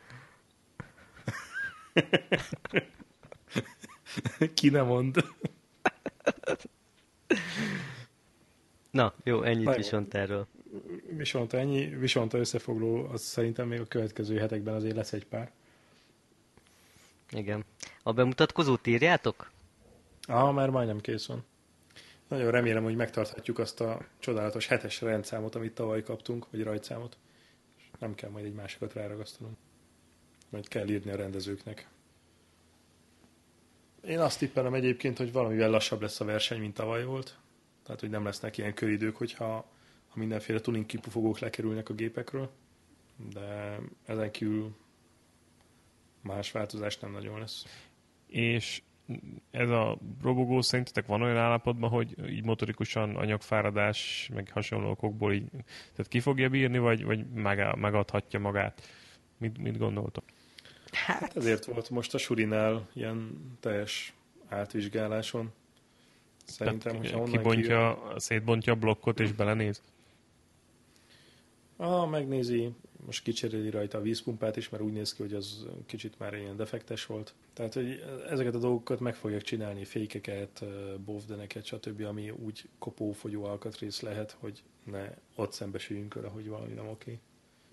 Ki nem mond. Na, jó, ennyit Na viszont erről. Viszont ennyi, viszont a összefoglaló, az szerintem még a következő hetekben azért lesz egy pár. Igen. A bemutatkozót írjátok? Ah, már majdnem kész van. Nagyon remélem, hogy megtarthatjuk azt a csodálatos hetes rendszámot, amit tavaly kaptunk, vagy rajtszámot. És nem kell majd egy másikat ráragasztanom. Majd kell írni a rendezőknek. Én azt tippelem egyébként, hogy valamivel lassabb lesz a verseny, mint tavaly volt. Tehát, hogy nem lesznek ilyen köridők, hogyha ha mindenféle tuning kipufogók lekerülnek a gépekről. De ezen kívül más változás nem nagyon lesz. És ez a robogó szerintetek van olyan állapotban, hogy így motorikusan anyagfáradás, meg hasonló okokból így, tehát ki fogja bírni, vagy, vagy meg, megadhatja magát? Mit, mit gondoltok? Hát ezért volt most a Surinál ilyen teljes átvizsgáláson. Szerintem, hogyha onnan kibontja, szétbontja a blokkot és belenéz? Ah, megnézi, most kicseréli rajta a vízpumpát is, mert úgy néz ki, hogy az kicsit már ilyen defektes volt. Tehát, hogy ezeket a dolgokat meg fogják csinálni, fékeket, bovdeneket, stb., ami úgy kopófogyó alkatrész lehet, hogy ne ott szembesüljünk vele, hogy valami nem oké.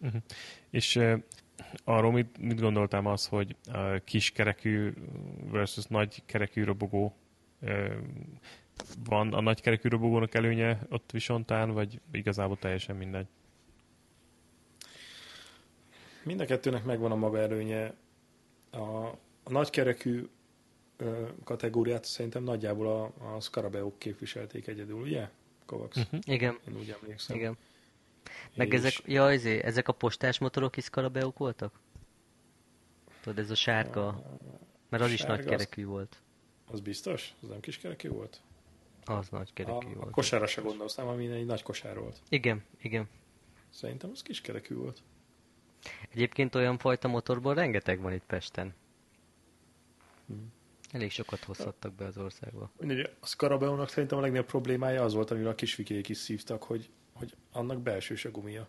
Uh-huh. És uh, arról mit, mit gondoltam az, hogy uh, kiskerekű versus nagy kerekű robogó van a nagy kerekű robogónak előnye ott visontán, vagy igazából teljesen mindegy? Mind a kettőnek megvan a maga előnye. A, a nagykerekű ö, kategóriát szerintem nagyjából a, a Scarabeók képviselték egyedül, ugye? Kovacs. Uh-huh. Igen, Én úgy emlékszem. igen. Meg És- ezek, ja, ezé, ezek a postás motorok is Scarabeók voltak? Tudod, ez a sárga, mert az is Sárga, nagy az- kerekű volt. Az biztos? Az nem kiskerekű volt? Az nagy A, kerekű a volt. kosárra se gondolsz, nem, ami egy nagy kosár volt. Igen, igen. Szerintem az kiskerekű volt. Egyébként olyan fajta motorból rengeteg van itt Pesten. Hmm. Elég sokat hozhattak be az országba. Mindegy, a Scarabeónak szerintem a legnagyobb problémája az volt, amivel a kisfikék is szívtak, hogy, hogy annak belsős a gumia.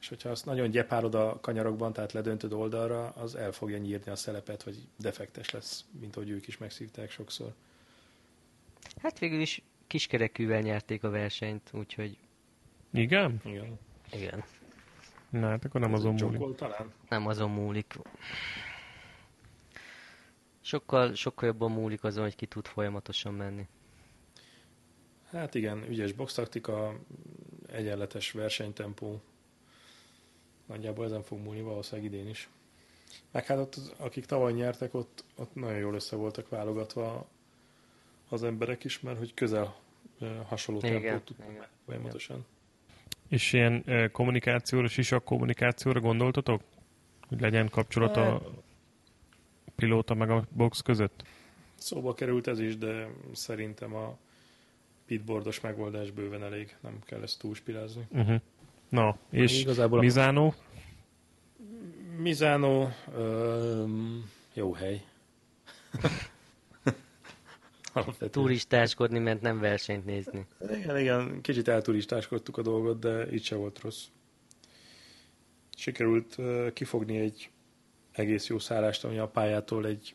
És hogyha azt nagyon gyepálod a kanyarokban, tehát ledöntöd oldalra, az el fogja nyírni a szelepet, vagy defektes lesz, mint ahogy ők is megszívták sokszor. Hát végül is kiskerekűvel nyerték a versenyt, úgyhogy Igen? Igen. igen, Na, hát akkor nem Ez azon múlik. talán? nem azon múlik. Sokkal, sokkal jobban múlik azon, hogy ki tud folyamatosan menni. Hát igen, ügyes box taktika, egyenletes versenytempó. Nagyjából ezen fog múlni valószínűleg idén is. Meg hát ott, akik tavaly nyertek, ott, ott nagyon jól össze voltak válogatva az emberek is, mert hogy közel hasonló Igen, tempót tudtak igen. És ilyen kommunikációra, sisak kommunikációra gondoltatok? Hogy legyen kapcsolat a pilóta meg a box között? Szóba került ez is, de szerintem a pitboardos megoldás bőven elég, nem kell ezt túlspilázni. Uh-huh. Na, és Igazából a- Mizánó? Öm, jó hely. <laughs> Alapvetően. Turistáskodni, mert nem versenyt nézni. Igen, igen, kicsit elturistáskodtuk a dolgot, de így se volt rossz. Sikerült kifogni egy egész jó szállást, ami a pályától egy,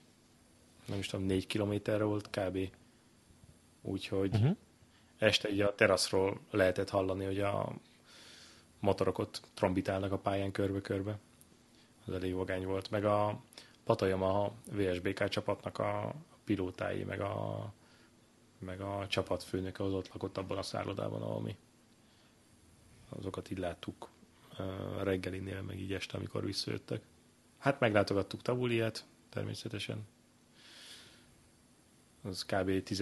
nem is tudom, négy kilométerre volt kb. Úgyhogy Uh-huh. este így a teraszról lehetett hallani, hogy a motorok ott trombitálnak a pályán körbe-körbe. Az elég vagány volt. Meg a Patayama a VSBK csapatnak a pilótái, meg a, meg a csapatfőnöke az ott lakott abban a szállodában, ahol mi. Azokat így láttuk reggelinél, meg így este, amikor visszajöttek. Hát meglátogattuk Tabuliát, természetesen. Az kb. 10,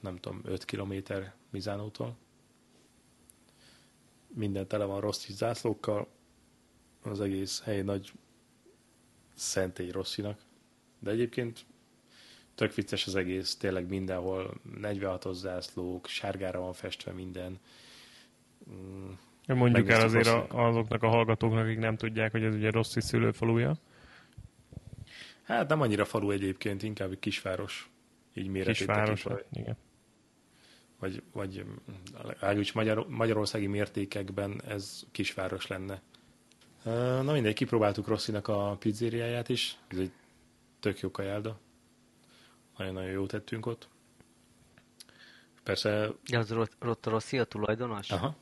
nem tudom, 5 kilométer Mizánótól. Minden tele van rossz zászlókkal. Az egész hely nagy szentély Rosszinak. De egyébként tök vicces az egész, tényleg mindenhol 46-os zászlók, sárgára van festve minden. Mm, Mondjuk el azért a, azoknak a hallgatóknak, akik nem tudják, hogy ez ugye Rossi szülőfaluja. Hát nem annyira falu egyébként, inkább egy kisváros. Így méretét Kisváros. tekintve. Igen. Vagy, vagy legalábbis Magyar, magyarországi mértékekben ez kisváros lenne. Na mindegy, kipróbáltuk Rosszinak a pizzériáját is. Ez egy tök jó kajálda. Nagyon-nagyon jó tettünk ott. Persze De az Rot- Rotta Rossi a tulajdonos? Aha.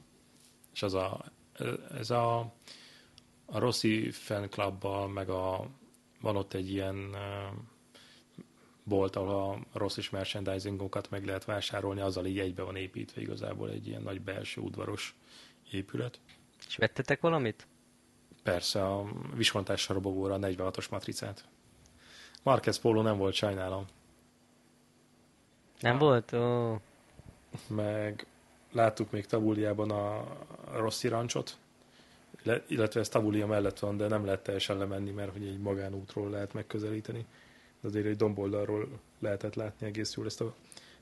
És az a, ez a, a Rossi fan clubbal, meg a, van ott egy ilyen bolt, ahol a Rossi merchandisingokat meg lehet vásárolni, azzal így egybe van építve igazából egy ilyen nagy belső udvaros épület. És vettetek valamit? Persze a viskontásra robogóra a 46-os matricát. Marquez Polo nem volt, sajnálom. Nem volt? Ó, meg láttuk még Tabuliában a Rossi rancsot, Le- illetve ez Tabulia mellett van, de nem lehet teljesen lemenni, mert hogy egy magánútról lehet megközelíteni. De azért egy domboldalról lehetett látni egész jól ezt a,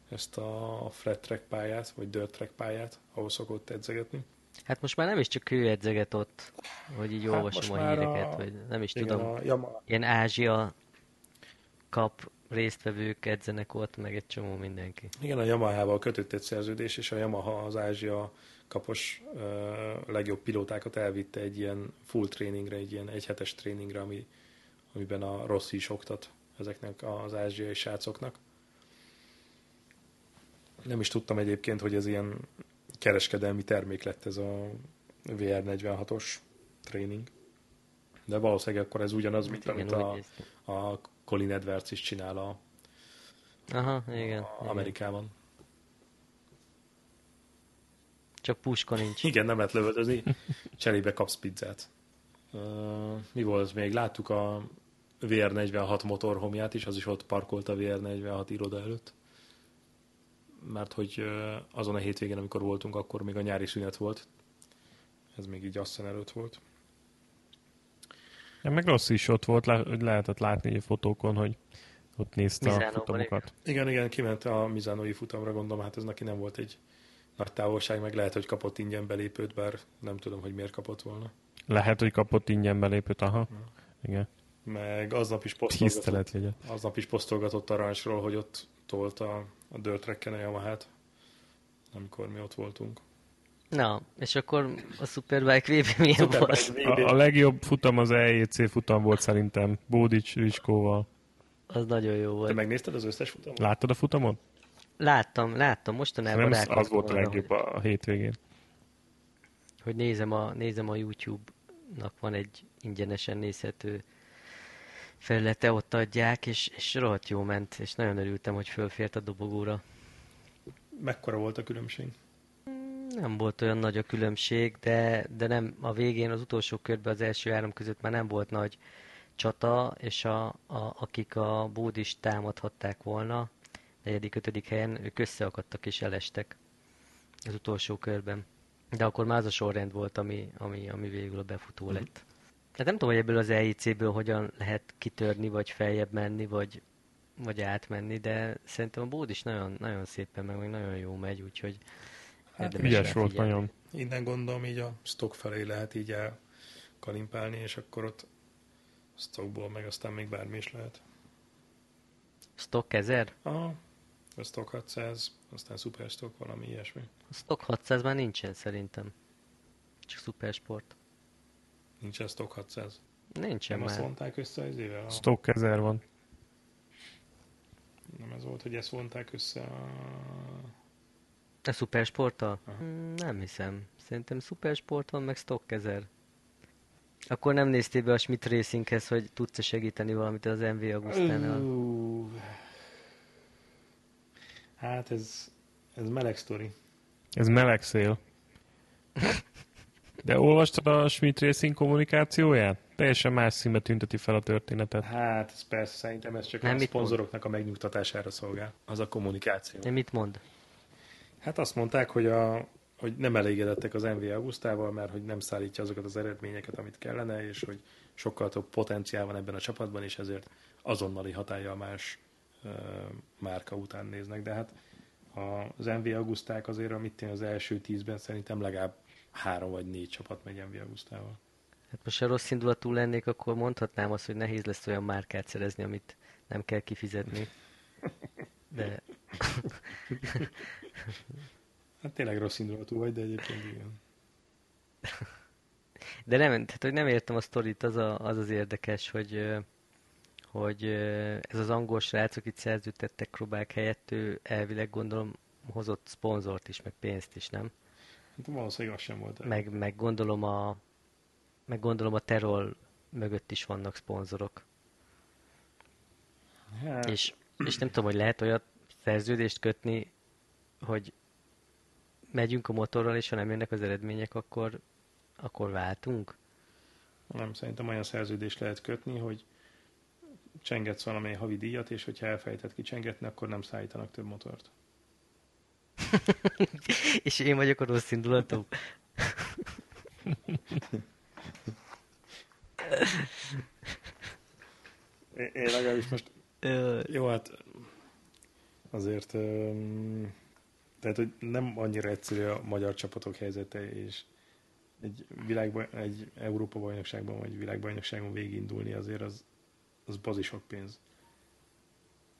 ezt a flat track pályát, vagy dirt track pályát, ahol szokott edzegetni. hát most már nem is csak ő edzeget ott, hogy így Hát olvasom a híreket, a- vagy nem is Igen, tudom. a Yamaha, Ilyen Ázsia kap résztvevők edzenek ott, meg egy csomó mindenki. igen, a Yamaha-val kötött egy szerződés, és a Yamaha az Ázsia kapos ö, legjobb pilótákat elvitte egy ilyen full tréningre, egy ilyen egyhetes tréningre, ami, amiben a Rossi is oktat ezeknek az ázsiai srácoknak. Nem is tudtam egyébként, hogy ez ilyen kereskedelmi termék lett ez a VR46-os tréning. De valószínűleg akkor ez ugyanaz, mint Igen, amit a, a Colin Edwards is csinál a, Aha, igen. a igen. Amerikában. Csak puska nincs. <laughs> Igen, nem lehet lövöldözni, cserébe kapsz pizzát. Uh, mi volt még? Láttuk a VR46 motorhomját is, az is ott parkolt a VR46 iroda előtt. Mert hogy azon a hétvégén, amikor voltunk, akkor még a nyári szünet volt. Ez még így asszony előtt volt. Ja, meg Rossi is ott volt, le, hogy lehetett látni a fotókon, hogy ott nézte a Mizánóban, futamokat. Igen, igen, kiment a Mizánói futamra, gondolom, hát ez neki nem volt egy nagy távolság, meg lehet, hogy kapott ingyen belépőt, bár nem tudom, hogy miért kapott volna. Lehet, hogy kapott ingyen belépőt, aha. Igen. Meg aznap is posztolgatott. Aznap is posztolgatott a rancsról, hogy ott tolta a dirt tracken a Yamaha-t, amikor mi ott voltunk. Na, és akkor a Superbike VB milyen Superbike volt? VB. A, a legjobb futam az EJC futam volt szerintem, Bódics Riskóval. Az nagyon jó Te volt. megnézted az összes futamot? Láttad a futamot? Láttam, láttam, mostanában Nem, az, volt a legjobb a, a hétvégén. Hogy, hogy nézem, a, nézem a YouTube-nak van egy ingyenesen nézhető felülete, ott adják, és, és rohadt jó ment, és nagyon örültem, hogy fölfért a dobogóra. mekkora volt a különbség? Nem volt olyan nagy a különbség, de, de nem a végén, az utolsó körben az első három között már nem volt nagy csata, és a, a, akik a bódist támadhatták volna, negyedik, ötödik helyen, ők összeakadtak és elestek az utolsó körben. De akkor már az a sorrend volt, ami, ami, ami végül a befutó lett. Mm. Hát nem tudom, hogy ebből az EIC-ből hogyan lehet kitörni, vagy feljebb menni, vagy, vagy átmenni, de szerintem a bód is nagyon, nagyon szépen, meg, meg nagyon jó megy, úgyhogy hát, ügyes volt nagyon. Innen gondolom így a stock felé lehet így elkalimpálni, és akkor ott stockból meg aztán még bármi is lehet. Stock 1000? Aha, a stock 600, aztán stock, valami ilyesmi. A stock 600 már nincsen szerintem. Csak supersport. Nincsen stock 600? Nincsen Nem már. azt vonták össze az éve? A... Stock 1000 van. Nem ez volt, hogy ezt vonták össze a... A Supersporttal? Hmm, nem hiszem. Szerintem Supersport van, meg Stock 1000. Akkor nem néztél be a Schmidt Racinghez, hogy tudsz-e segíteni valamit az MV Augustánál? Uh, hát ez, ez meleg sztori. Ez meleg szél. De olvastad a Schmidt Racing kommunikációját? Teljesen más színbe tünteti fel a történetet. Hát, ez persze, szerintem ez csak Nem, a szponzoroknak a megnyugtatására szolgál. Az a kommunikáció. De mit mond? Hát azt mondták, hogy, a, hogy nem elégedettek az MV Augustával, mert hogy nem szállítja azokat az eredményeket, amit kellene, és hogy sokkal több potenciál van ebben a csapatban, és ezért azonnali hatája más uh, márka után néznek. De hát az MV Augusták azért, amit én az első tízben szerintem legalább három vagy négy csapat megy MV Augustával. Hát most ha rossz indulatú lennék, akkor mondhatnám azt, hogy nehéz lesz olyan márkát szerezni, amit nem kell kifizetni. <laughs> De <laughs> Hát tényleg rossz indulatú vagy, de egyébként igen. De nem, tehát, hogy nem értem a sztorit, az, a, az az érdekes, hogy, hogy ez az angol srác, akit szerződtettek Krobák helyett, ő elvileg gondolom hozott szponzort is, meg pénzt is, nem? Hát valószínűleg az sem volt. el. Meg, meg gondolom a meg gondolom a terol mögött is vannak szponzorok. Hát, És, és nem tudom, hogy lehet olyat szerződést kötni, hogy megyünk a motorral, és ha nem jönnek az eredmények, akkor, akkor váltunk. nem, szerintem olyan szerződést lehet kötni, hogy csengetsz valamely havi díjat, és hogyha elfelejtett kicsengetni, akkor nem szállítanak több motort. <laughs> és én vagyok a rossz indulatú. Én, én legalábbis most Ö, Jó, hát azért um, tehát, hogy nem annyira egyszerű a magyar csapatok helyzete, és egy, világba, egy Európa bajnokságban vagy világbajnokságon végigindulni azért az, az bazi sok pénz.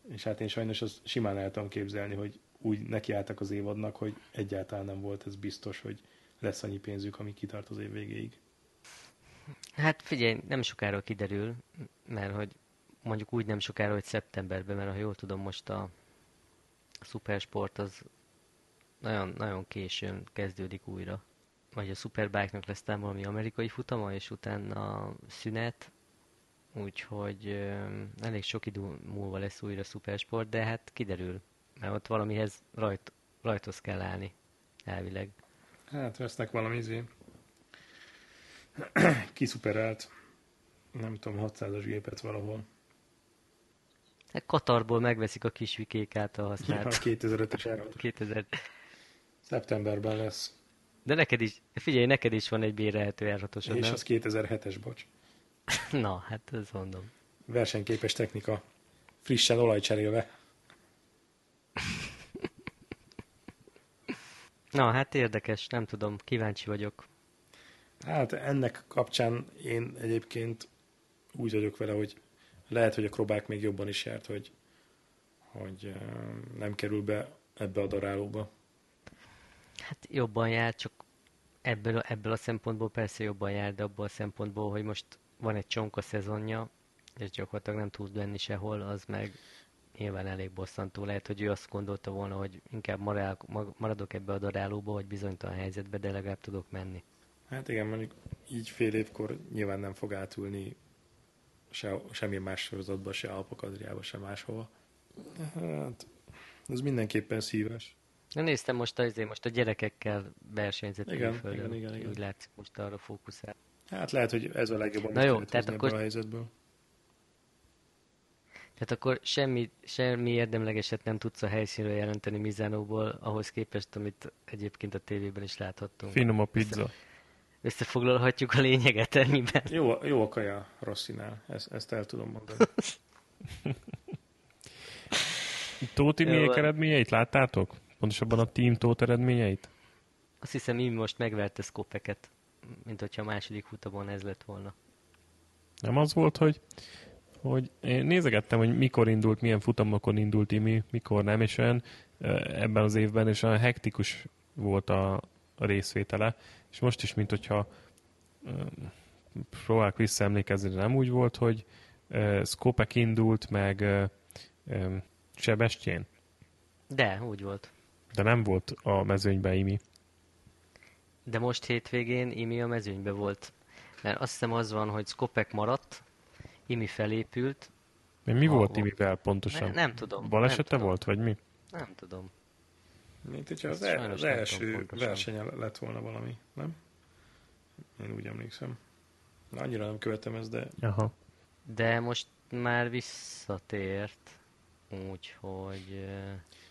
És hát én sajnos azt simán el tudom képzelni, hogy úgy nekiálltak az évadnak, hogy egyáltalán nem volt ez biztos, hogy lesz annyi pénzük, ami kitart az év végéig. Hát figyelj, nem sokára kiderül, mert hogy mondjuk úgy nem sokára, hogy szeptemberben, mert ha jól tudom, most a Supersport az nagyon, nagyon későn kezdődik újra. Vagy a Superbike-nak lesz talán valami amerikai futama, és utána szünet, úgyhogy elég sok idő múlva lesz újra Supersport, de hát kiderül, mert ott valamihez rajt, rajthoz kell állni, elvileg. Hát vesznek valami izé. <clears throat> Kiszuperált. Nem tudom, 600-as gépet valahol. Hát Katarból megveszik a kis vikék által A használt 2005-ös <laughs> árat. 2000 Szeptemberben lesz. De neked is, figyelj, neked is van egy bérelhető r És nem? az 2007-es, bocs. <laughs> Na, hát ez mondom. Versenyképes technika. Frissen olajcserélve. Na, hát érdekes, nem tudom, kíváncsi vagyok. Hát ennek kapcsán én egyébként úgy vagyok vele, hogy lehet, hogy a krobák még jobban is járt, hogy, hogy nem kerül be ebbe a darálóba. Hát jobban jár, csak ebből, ebből a szempontból persze jobban jár, de abból a szempontból, hogy most van egy csonka szezonja, és gyakorlatilag nem tud lenni sehol, az meg nyilván elég bosszantó. Lehet, hogy ő azt gondolta volna, hogy inkább maradok ebbe a darálóba, hogy bizonytalan helyzetbe, de legalább tudok menni. Hát igen, mondjuk így fél évkor nyilván nem fog átülni se, semmilyen más sorozatba, se Alpok Adriába, se máshova. Hát, ez mindenképpen szíves. Na néztem most, azért most a gyerekekkel versenyzett Igen, külföldön, igen, igen, igen. Úgy látszik, most arra fókuszál. Hát lehet, hogy ez a legjobb, amit Na jó, tehát akkor- a helyzetből. Tehát akkor semmi, semmi érdemlegeset nem tudsz a helyszínről jelenteni Mizánóból, ahhoz képest, amit egyébként a tévében is láthattunk. Finom a pizza. Összefoglalhatjuk a lényeget ennyiben. Jó, jó a kaja Rosszinál, ezt, ezt el tudom mondani. <laughs> Tóti Jó, miék van. eredményeit láttátok? Pontosabban a Team Tót eredményeit? Azt hiszem, így most megverte Skopeket, mint hogyha a második futamon ez lett volna. Nem az volt, hogy, hogy én nézegettem, hogy mikor indult, milyen futamokon indult Imi, mikor nem, és olyan ebben az évben, és olyan hektikus volt a, a részvétele, és most is, mint hogyha próbálok visszaemlékezni, de nem úgy volt, hogy Skopek indult, meg Sebestyén, De, úgy volt. de nem volt a mezőnyben Imi. De most hétvégén Imi a mezőnybe volt. Mert azt hiszem az van, hogy Skopek maradt, Imi felépült. Mi volt. Imivel pontosan? Ne, nem tudom. Balesete nem tudom. volt, vagy mi? Nem tudom. Mint hogyha az, Ezt el, az első pontosan. versenye lett volna valami, nem? Én úgy emlékszem. Na, annyira nem követem ezt, de Aha. De most már visszatért, úgyhogy...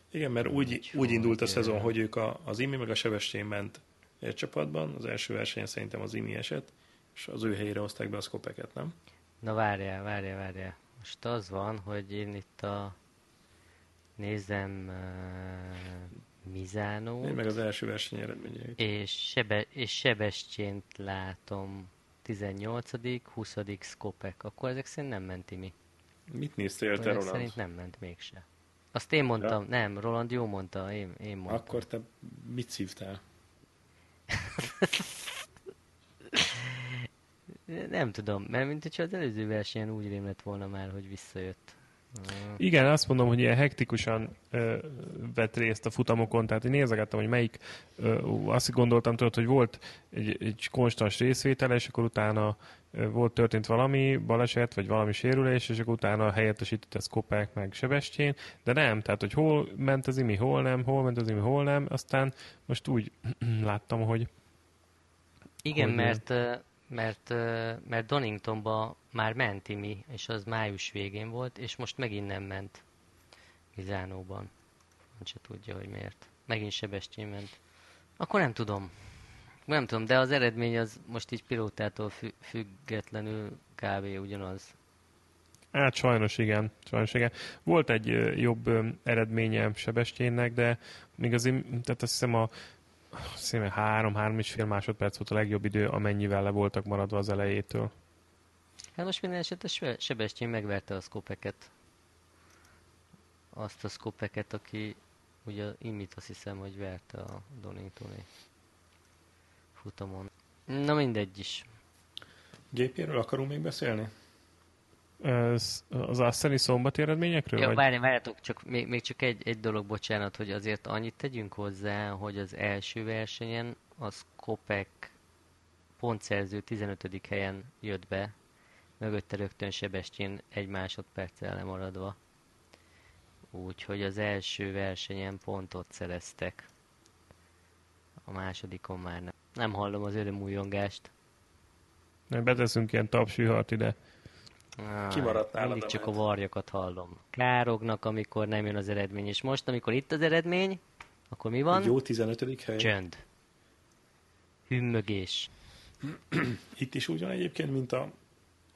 igen, mert úgy, Úgy, úgy indult a szezon, hogy ők a, az Imi meg a Sebestyén ment egy csapatban, az első versenyen szerintem az Imi esett, és az ő helyére hozták be a Skopeket, nem? Na várjál, várjál, várjál. Most az van, hogy én itt a... Nézem uh, Mizánó Én meg az első verseny eredményeit. és, Sebe, és Sebestyént látom 18 20 Skopek. Akkor ezek szerint nem ment Imi. Mit néztél te, Ezek Roland? szerint nem ment mégse. Azt én mondtam, nem, Roland jó mondta, én, én mondtam. Akkor te mit szívtál? <laughs> Nem tudom, mert mint hogyha az előző versenyen úgy rém lett volna már, hogy visszajött. Igen, azt mondom, hogy ilyen hektikusan ö, vett részt a futamokon, tehát én nézegettem, hogy melyik, ö, azt gondoltam tudod, hogy volt egy, egy konstans részvétele, és akkor utána ö, volt történt valami baleset, vagy valami sérülés, és akkor utána helyettesített ez Kopák meg Sebestyén, de nem, tehát hogy hol ment az imi, hol nem, hol ment az imi, hol nem, aztán most úgy <clears throat> láttam, hogy Igen, Hogy mert, mert, ö, mert Doningtonba már ment Imi, és az május végén volt, és most megint nem ment Mizánóban. Nem se tudja, hogy miért. Megint Sebestyén ment. Akkor nem tudom. Nem tudom, de az eredmény az most így pilótától fü- függetlenül kb. ugyanaz. Hát sajnos igen, sajnos igen. Volt egy jobb eredménye Sebestyénnek, de még azért, tehát azt hiszem a és fél másodperc volt a legjobb idő, amennyivel le voltak maradva az elejétől. Hát most minden esetre Sebestyén megverte a Skopeket. Azt a Skopeket, aki ugye Imit azt hiszem, hogy verte a Doningtoni futamon. Na mindegy is. GP-ről akarunk még beszélni? Ez, az Asseni szombati eredményekről? Jó, vagy? várj, várjatok, csak, még, még csak egy, egy dolog, bocsánat, hogy azért annyit tegyünk hozzá, hogy az első versenyen a Skopek pontszerző 15. helyen jött be, mögötte rögtön Sebestyén egy másodperccel lemaradva. Úgyhogy az első versenyen pontot szereztek. A másodikon már nem. Nem hallom az örömújongást. Nem, beteszünk ilyen tapsűhart ide. Ah, Kimaradt nálad Mindig csak a varjakat hallom. Kárognak, amikor nem jön az eredmény. És most, amikor itt az eredmény, akkor mi van? Egy jó 15. hely. Csönd. Hümmögés. Itt is úgy van egyébként, mint a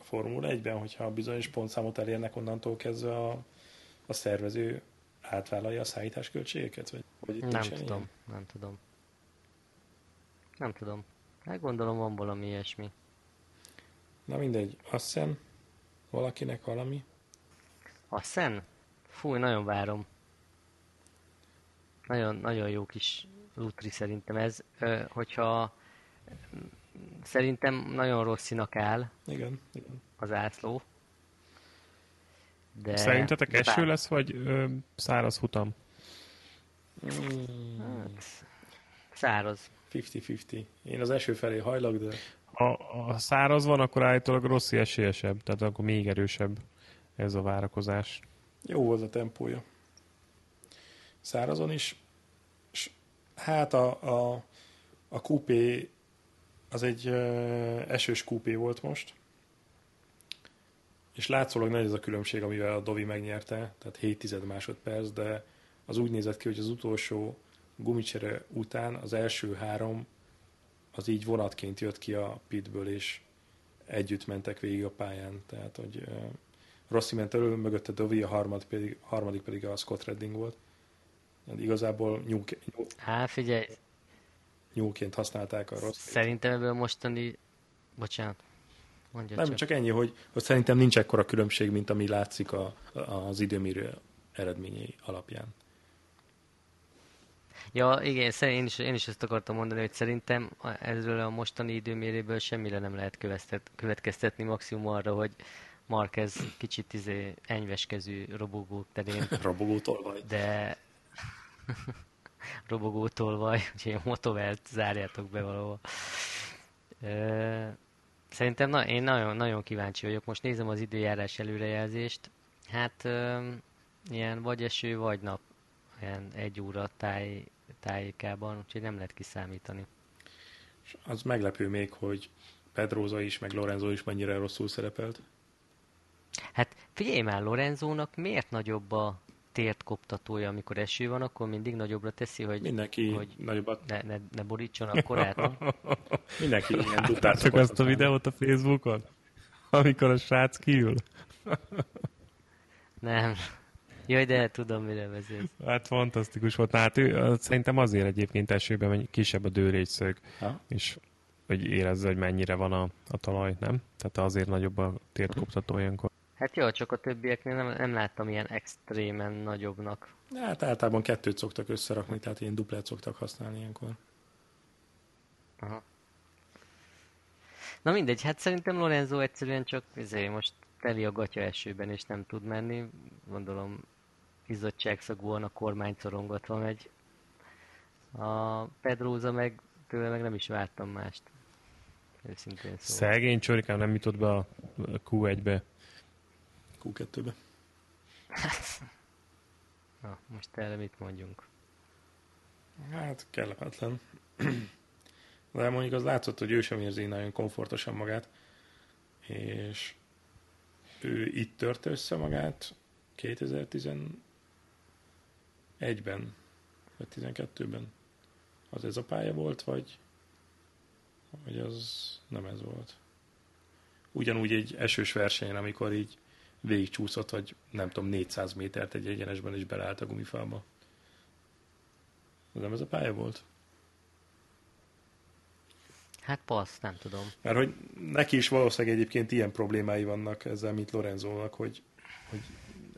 Formula 1-ben, hogyha bizonyos pontszámot elérnek onnantól kezdve a, a szervező átvállalja a szállítás költségeket? Vagy, vagy itt Nem tudom, ilyen? nem tudom. Nem tudom. Hát gondolom van valami ilyesmi. Na mindegy, azt hiszem valakinek valami. A Szen? Fúj, nagyon várom. Nagyon, nagyon jó kis lutri szerintem ez. Ö, hogyha szerintem nagyon rossz színak áll Igen, igen. az ászló. De, Szerintetek de eső bár- lesz, vagy ö, száraz futam? Mm, Hát, száraz. 50-50. Én az eső felé hajlok, de A, a száraz van, akkor állítólag Rossi esélyesebb, tehát akkor még erősebb ez a várakozás. jó volt a tempója. Szárazon is Hát a, a, a kupé az egy esős kupé volt most, és látszólag nagy ez a különbség, amivel a Dovi megnyerte, tehát 7 tized másodperc, de az úgy nézett ki, hogy az utolsó gumicsere után az első három az így vonatként jött ki a pitből, és együtt mentek végig a pályán. Tehát, hogy Rossi ment elő, mögötte Dovi, a harmad pedig, harmadik pedig a Scott Redding volt. De igazából nyúk, nyúk, Hát figyelj, nyúlként használták a rossz. szerintem ebből mostani... Bocsánat. Mondja Nem, csak. csak ennyi, hogy, hogy szerintem nincs ekkora különbség, mint ami látszik a, az időmérő eredményei alapján. Ja, igen, én is, én is ezt akartam mondani, hogy szerintem ezről a mostani időméréből semmire nem lehet következtet- következtetni, maximum arra, hogy Marquez kicsit izé enyveskezű robogó terén, <laughs> Robogótól vagy. de <laughs> robogótól vagy, <laughs> úgyhogy a motovelt zárjátok be valahol. Szerintem na, én nagyon, nagyon kíváncsi vagyok. Most nézem az időjárás előrejelzést. Hát ilyen vagy eső, vagy nap. Ilyen egy óra táj, tájékában, úgyhogy nem lehet kiszámítani. És az meglepő még, hogy Pedroza is, meg Lorenzo is mennyire rosszul szerepelt. Hát figyelj már, Lorenzónak miért nagyobb a tért koptatója, amikor eső van, akkor mindig nagyobbra teszi, hogy Mindenki hogy- nagyobbat, ne, ne, ne borítson a korát. <laughs> mindenki <laughs> ilyen duplát Csak azt a videót a Facebookon? Amikor a srác kiül? <laughs> Nem. Jaj, de tudom, mire vezérsz. Hát fantasztikus volt. Hát ő, szerintem azért egyébként esőben kisebb a dőlégyszög, Ha? és hogy érezze, hogy mennyire van a, a talaj, nem? Tehát azért nagyobb a tértkoptató ilyenkor. Hát jó, csak a többieknél nem, nem láttam ilyen extrémen nagyobbnak. Hát általában kettőt szoktak összerakni, tehát ilyen duplát szoktak használni ilyenkor. Aha. Na mindegy, hát szerintem Lorenzo egyszerűen csak ezért most teli a gatya esőben és nem tud menni. Gondolom izzadságszagúan a kormány szorongatva megy. A Pedróza meg tőle meg nem is vártam mást. Őszintén szóval. Szegény csorikám nem jutott be a Q1-be. Q2-be. <laughs> Na, most erre mit mondjunk? Hát kellemetlen. <clears throat> De mondjuk az látszott, hogy ő sem érzi nagyon komfortosan magát, és ő itt törte össze magát 2011-ben, vagy 12-ben. Az ez a pálya volt, vagy, vagy az nem ez volt. Ugyanúgy egy esős versenyen, amikor így végigcsúszott, vagy nem tudom, 400 métert egy egyenesben, és beleállt a gumifába. Nem ez a pálya volt? Hát passz, nem tudom. Mert hogy neki is valószínűleg egyébként ilyen problémái vannak ezzel, mint Lorenzónak, hogy, hogy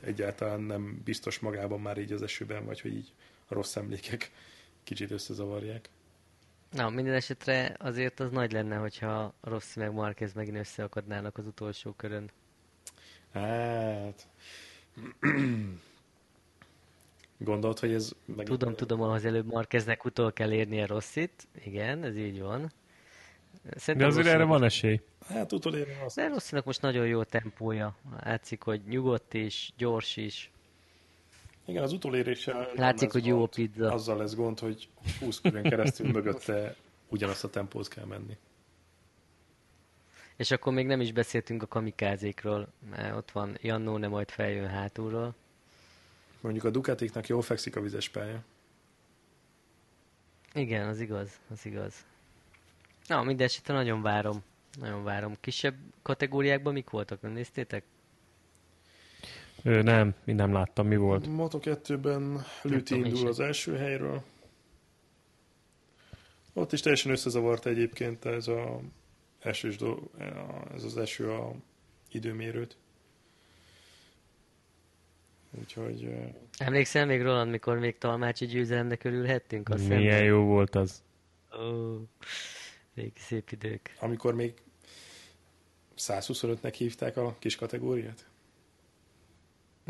egyáltalán nem biztos magában már így az esőben, vagy hogy így a rossz emlékek kicsit összezavarják. Na, minden esetre azért az nagy lenne, hogyha Rossi meg Marquez megint összeakadnának az utolsó körön. Hát... <clears throat> Gondolod, hogy ez... Meg... Tudom, tudom, ahhoz előbb Marqueznek utol kell érnie Rossit. Igen, ez így van. De Szerintem azért Rossinak- erre van esély. Hát utolérni azt. De Rossinak most nagyon jó tempója. Látszik, hogy nyugodt is, gyors is. Igen, az utoléréssel Látszik, hogy jó gond. pizza. Azzal lesz gond, hogy 20 körön keresztül mögötte ugyanazt a tempót kell menni. És akkor még nem is beszéltünk a kamikázékról, mert ott van Jannóne, majd feljön hátulról. Mondjuk a Ducatiknak jól fekszik a vizes pálya. Igen, az igaz, az igaz. Na, minden esetre nagyon várom. Nagyon várom. Kisebb kategóriákban mik voltak, nem néztétek? Ő, nem, én nem láttam, mi volt. Moto2-ben Lüti tudom, én indul az első helyről. Ott is teljesen összezavart egyébként ez a esős do- ez az eső a időmérőt. Úgyhogy eh, Emlékszel még Roland, mikor még Talmácsi győzelemnek örülhettünk? Azt hiszem? Milyen jó volt az. Ó, régi szép idők. amikor még 125-nek hívták a kis kategóriát.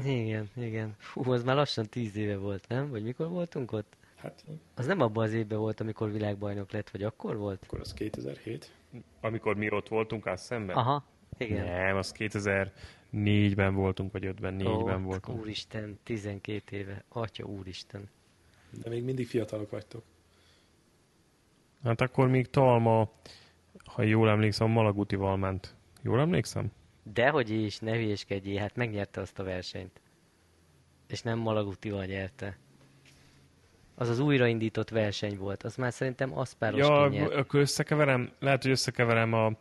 Igen, igen. Fú, az már lassan tíz éve volt, nem? Vagy mikor voltunk ott? Hát Az nem abban az évben volt, amikor világbajnok lett, vagy akkor volt? akkor az 2007. Amikor mi ott voltunk, az szemben? Aha, igen. Nem, az 2004-ben voltunk, vagy 5-ben, 4-ben Ó, voltunk. Úristen, 12 éve. Atya úristen. De még mindig fiatalok vagytok. Hát akkor még Talma, ha jól emlékszem, Malagutival ment. Jól emlékszem? Dehogy is, ne hülyéskedjél, hát megnyerte azt a versenyt. És nem Malagutival nyerte. Az az újraindított verseny volt. Az már szerintem Aszpáros Ja, nyert. akkor összekeverem, lehet, hogy összekeverem a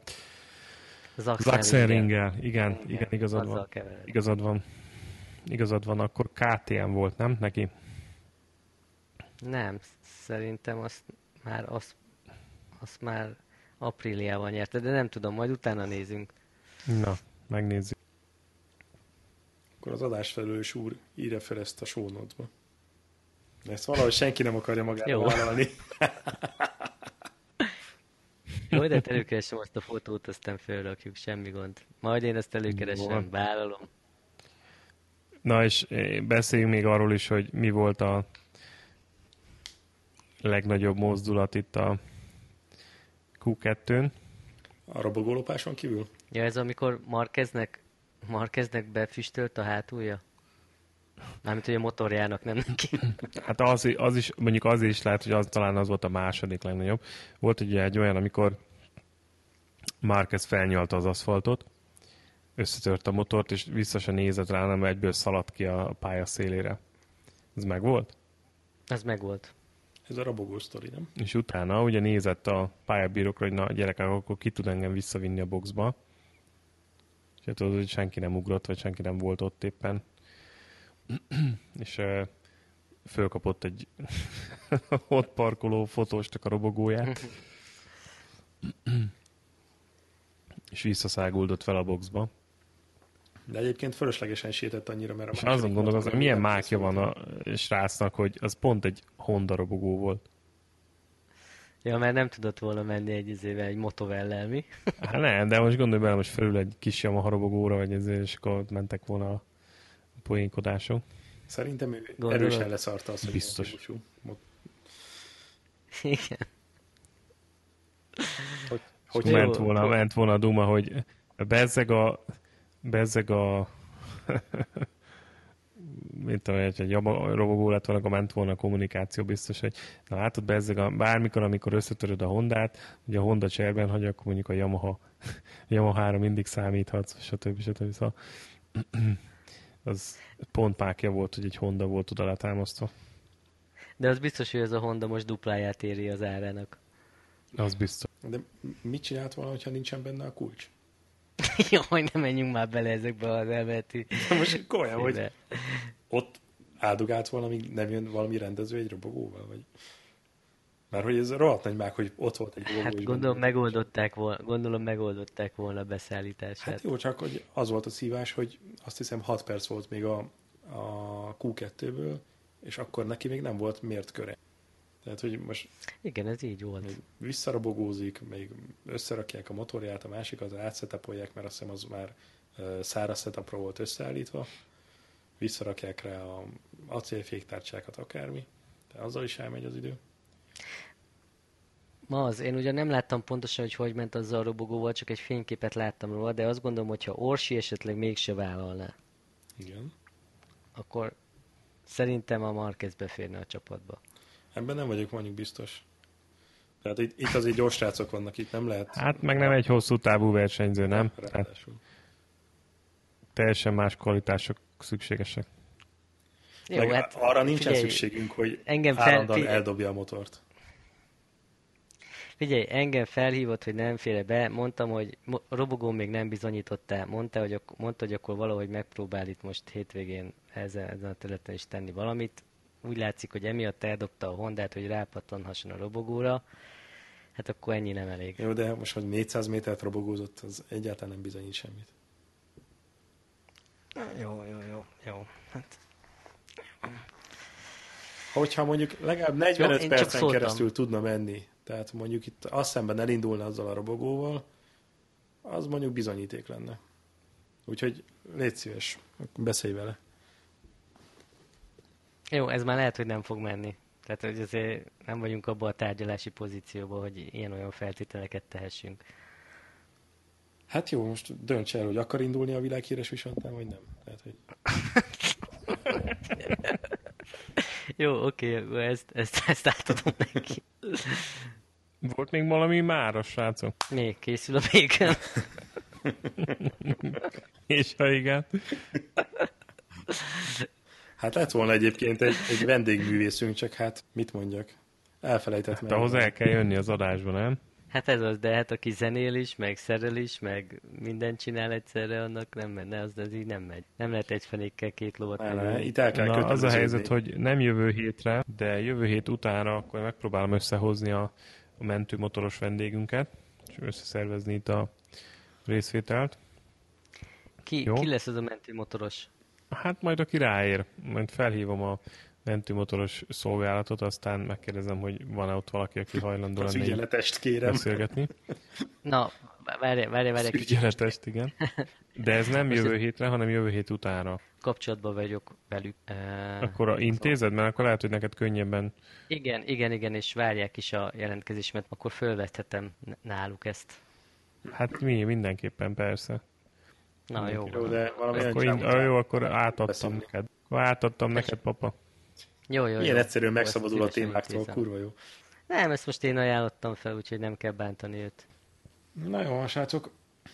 Zaxenringgel. Zaxenringgel. Igen, igen, igazad van. kevered. Igazad van. Igazad van, akkor KTM volt, nem? Neki? Nem, szerintem azt már, azt, azt már apríliában nyerte, de nem tudom, majd utána nézünk. Na, megnézzük. Akkor az adásfelelős úr írja fel ezt a notes-ba. De ezt valahogy senki nem akarja magára Jó. vállalni. <laughs> Jó, de előkeresem azt a fotót, aztán felrakjuk, semmi gond. Majd én ezt előkeresem, vállalom. Na és eh, beszéljünk még arról is, hogy mi volt a legnagyobb mozdulat itt a Q2-n. A robogólopáson kívül? Ja, ez amikor Markeznek, Markeznek befüstölt a hátulja? Mármint, hogy a motorjának, nem neki. <laughs> Hát az, az is, mondjuk az is lehet, hogy az talán az volt a második legnagyobb. Volt ugye egy olyan, amikor Márquez felnyalta az aszfaltot, összetört a motort, és vissza se nézett rá, hanem egyből szaladt ki a pálya szélére. Ez meg volt? Ez megvolt. Ez a robogó sztori, nem? És utána ugye nézett a pályabírókra, hogy na gyerekek, akkor ki tud engem visszavinni a boxba. És hát tudod, hogy senki nem ugrott, vagy senki nem volt ott éppen. <clears throat> és uh, fölkapott egy <laughs> ott parkoló fotóstak a robogóját. <clears throat> és visszaszáguldott fel a boxba. De egyébként fölöslegesen sétett annyira, mert a És azon gondolkozom, motor hogy milyen mákja van a srácnak, hogy az pont egy Honda robogó volt. Ja, mert nem tudott volna menni egy izével, egy motovellel, mi? Hát nem, de most gondolj bele, most felül egy kis Yamaha robogóra, vagy ezért, és akkor mentek volna a poénkodások. Szerintem ő Gondolod? erősen leszarta azt, hogy Biztos. mot- Igen. Hogy, Hogy Jó. ment volna, ment volna a Duma, hogy bezzeg a bezzeg a <laughs> mint tudom, hogy egy Yamaha robogó lett volna, akkor ment volna a kommunikáció biztos, hogy na látod, bezzeg a, bármikor, amikor összetöröd a Hondát, ugye a Honda cserben hagy, akkor mondjuk a Yamaha, <laughs> Yamaha-ra mindig számíthatsz, stb. stb. Szóval <clears throat> az pont mákja volt, hogy egy Honda volt oda letámasztva. De az biztos, hogy ez a Honda most dupláját éri az árának. Az biztos. De mit csinált volna, ha nincsen benne a kulcs? <laughs> Hogy nem menjünk már bele ezekbe az elméleti... Most <laughs> komolyan, hogy ott áldogált volna, amíg nem jön valami rendező egy robogóval, vagy... Mert hogy ez rohadt nagy mák, hogy ott volt egy robogó. Hát gondolom megoldották volna, gondolom megoldották volna a beszállítását. Hát jó, csak hogy az volt a szívás, hogy azt hiszem 6 perc volt még a, a Q2-ből, és akkor neki még nem volt mért köre. Tehát, hogy most Igen, ez így volt. még visszarobogózik, még összerakják a motorját, a másikat átszetapolják, mert azt hiszem az már száraz setupra volt összeállítva, visszarakják rá a acélféktárcsákat, akármi, de azzal is elmegy az idő. Ma az, én ugye nem láttam pontosan, hogy hogy ment azzal a robogóval, csak egy fényképet láttam róla, de azt gondolom, hogy ha Orsi esetleg mégse vállalná, Igen. akkor szerintem a Marquez beférne a csapatba. Ebben nem vagyok mondjuk biztos. Tehát itt, itt azért gyors srácok vannak, itt nem lehet... Hát meg nem egy hosszú távú versenyző, nem? Tehát Ráadásul. teljesen más kvalitások szükségesek. Jó, Meg hát arra nincsen figyelj, szükségünk, hogy engem fel- állandóan figyelj. eldobja a motort. Figyelj, engem felhívott, hogy nem félre be, mondtam, hogy robogón még nem bizonyította, mondta, hogy, mondta, hogy akkor valahogy megpróbál itt most hétvégén ezen, ezen a területen is tenni valamit. Úgy látszik, hogy emiatt eldobta a Hondát, hogy rápattanhasson a robogóra. Hát akkor ennyi nem elég. Jó, de most, hogy 400 métert robogózott, az egyáltalán nem bizonyít semmit. Jó, jó, jó, jó. Hát, Hogyha mondjuk legalább 45 Jó, percen keresztül tudna menni, tehát mondjuk itt azt szemben elindulna azzal a robogóval, az mondjuk bizonyíték lenne. Úgyhogy légy szíves, beszélj vele. jó, ez már lehet, hogy nem fog menni. Tehát, hogy azért nem vagyunk abban a tárgyalási pozícióban, hogy ilyen-olyan feltételeket tehessünk. Hát jó, most dönts el, hogy akar indulni a világhíres visontán, vagy nem. Tehát, hogy <laughs> Jó, oké, okay, ezt, ezt, ezt átadom neki. Volt még valami máros, srácok? Még készül a béken. <laughs> És ha igen. Hát lett volna egyébként egy, egy vendégművészünk, csak hát mit mondjak? Elfelejtett hát ahhoz el kell jönni az adásba, nem? Hát ez az, de hát aki zenél is, meg szerel is, meg mindent csinál egyszerre, annak nem menne, az, az így nem megy. Nem lehet egy fenékkel két lovat ne, ne, itt el kell Na, az a helyzet, hogy nem jövő hétre, de jövő hét utána akkor megpróbálom összehozni a, a mentőmotoros vendégünket, és összeszervezni itt a részvételt. Ki, ki lesz az a mentőmotoros? Hát majd aki ráér, majd felhívom a mentőmotoros szolgálatot, aztán megkérdezem, hogy van-e ott valaki, aki hajlandó lenni. ügyeletest kérem. Beszélgetni. Na, várj, várj, várj. Ügyeletest, igen. De ez nem jövő hétre, hanem jövő hét utána. Kapcsolatban vagyok velük. Akkor a intézed, mert akkor lehet, hogy neked könnyebben... Igen, igen, igen, és várják is a jelentkezésmet, akkor fölvethetem náluk ezt. Hát mi, mindenképpen, persze. Na jó. Jó, de valami akkor én, jó, akkor átadtam neked. Akkor átadtam neked, papa. Jó, jó, Milyen jó. egyszerűen megszabadul a témáktól, kurva jó. Nem, ezt most én ajánlottam fel, úgyhogy nem kell bántani őt. Na jó, srácok,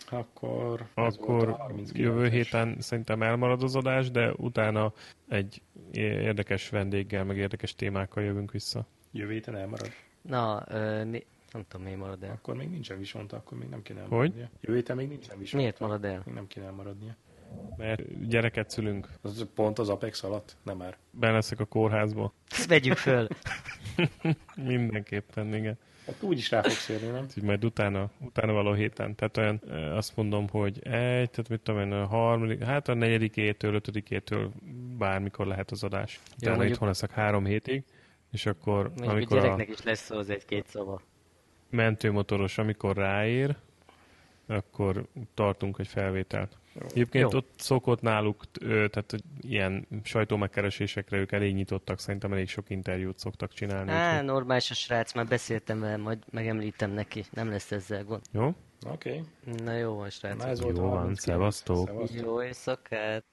akkor... Akkor jövő héten szerintem elmarad az adás, de utána egy érdekes vendéggel, meg érdekes témákkal jövünk vissza. Jövő héten elmarad? Na, ö, nem tudom, miért marad el. Akkor még nincsen visont, akkor még nem kéne elmaradnia. Hogy? Jövő héten még nincsen visont. Miért marad el? Még nem kéne elmaradnia. Mert gyereket szülünk. Az pont az Apex alatt? Nem már. Ben leszek a kórházba. Ezt vegyük föl. <laughs> Mindenképpen, igen. Hát úgy is rá fogsz érni, nem? Úgyhogy majd utána, utána való héten. Tehát olyan, azt mondom, hogy egy, tehát mit tudom én, a harmadik, hát a negyedikétől, ötödikétől bármikor lehet az adás. Utána mondjuk... itthon leszek három hétig, és akkor... Mondjuk amikor a gyereknek a... is lesz az egy-két szava. Mentőmotoros, amikor ráér, akkor tartunk egy felvételt. Egyébként Jó. ott szokott náluk, tehát ilyen sajtómegkeresésekre ők elég nyitottak, szerintem elég sok interjút szoktak csinálni. Á, úgy. normális a srác, már beszéltem vele, majd megemlítem neki, nem lesz ezzel gond. Jó? Oké. Okay. Na jó van, srác. jó van, szevasztok. Jó éjszakát.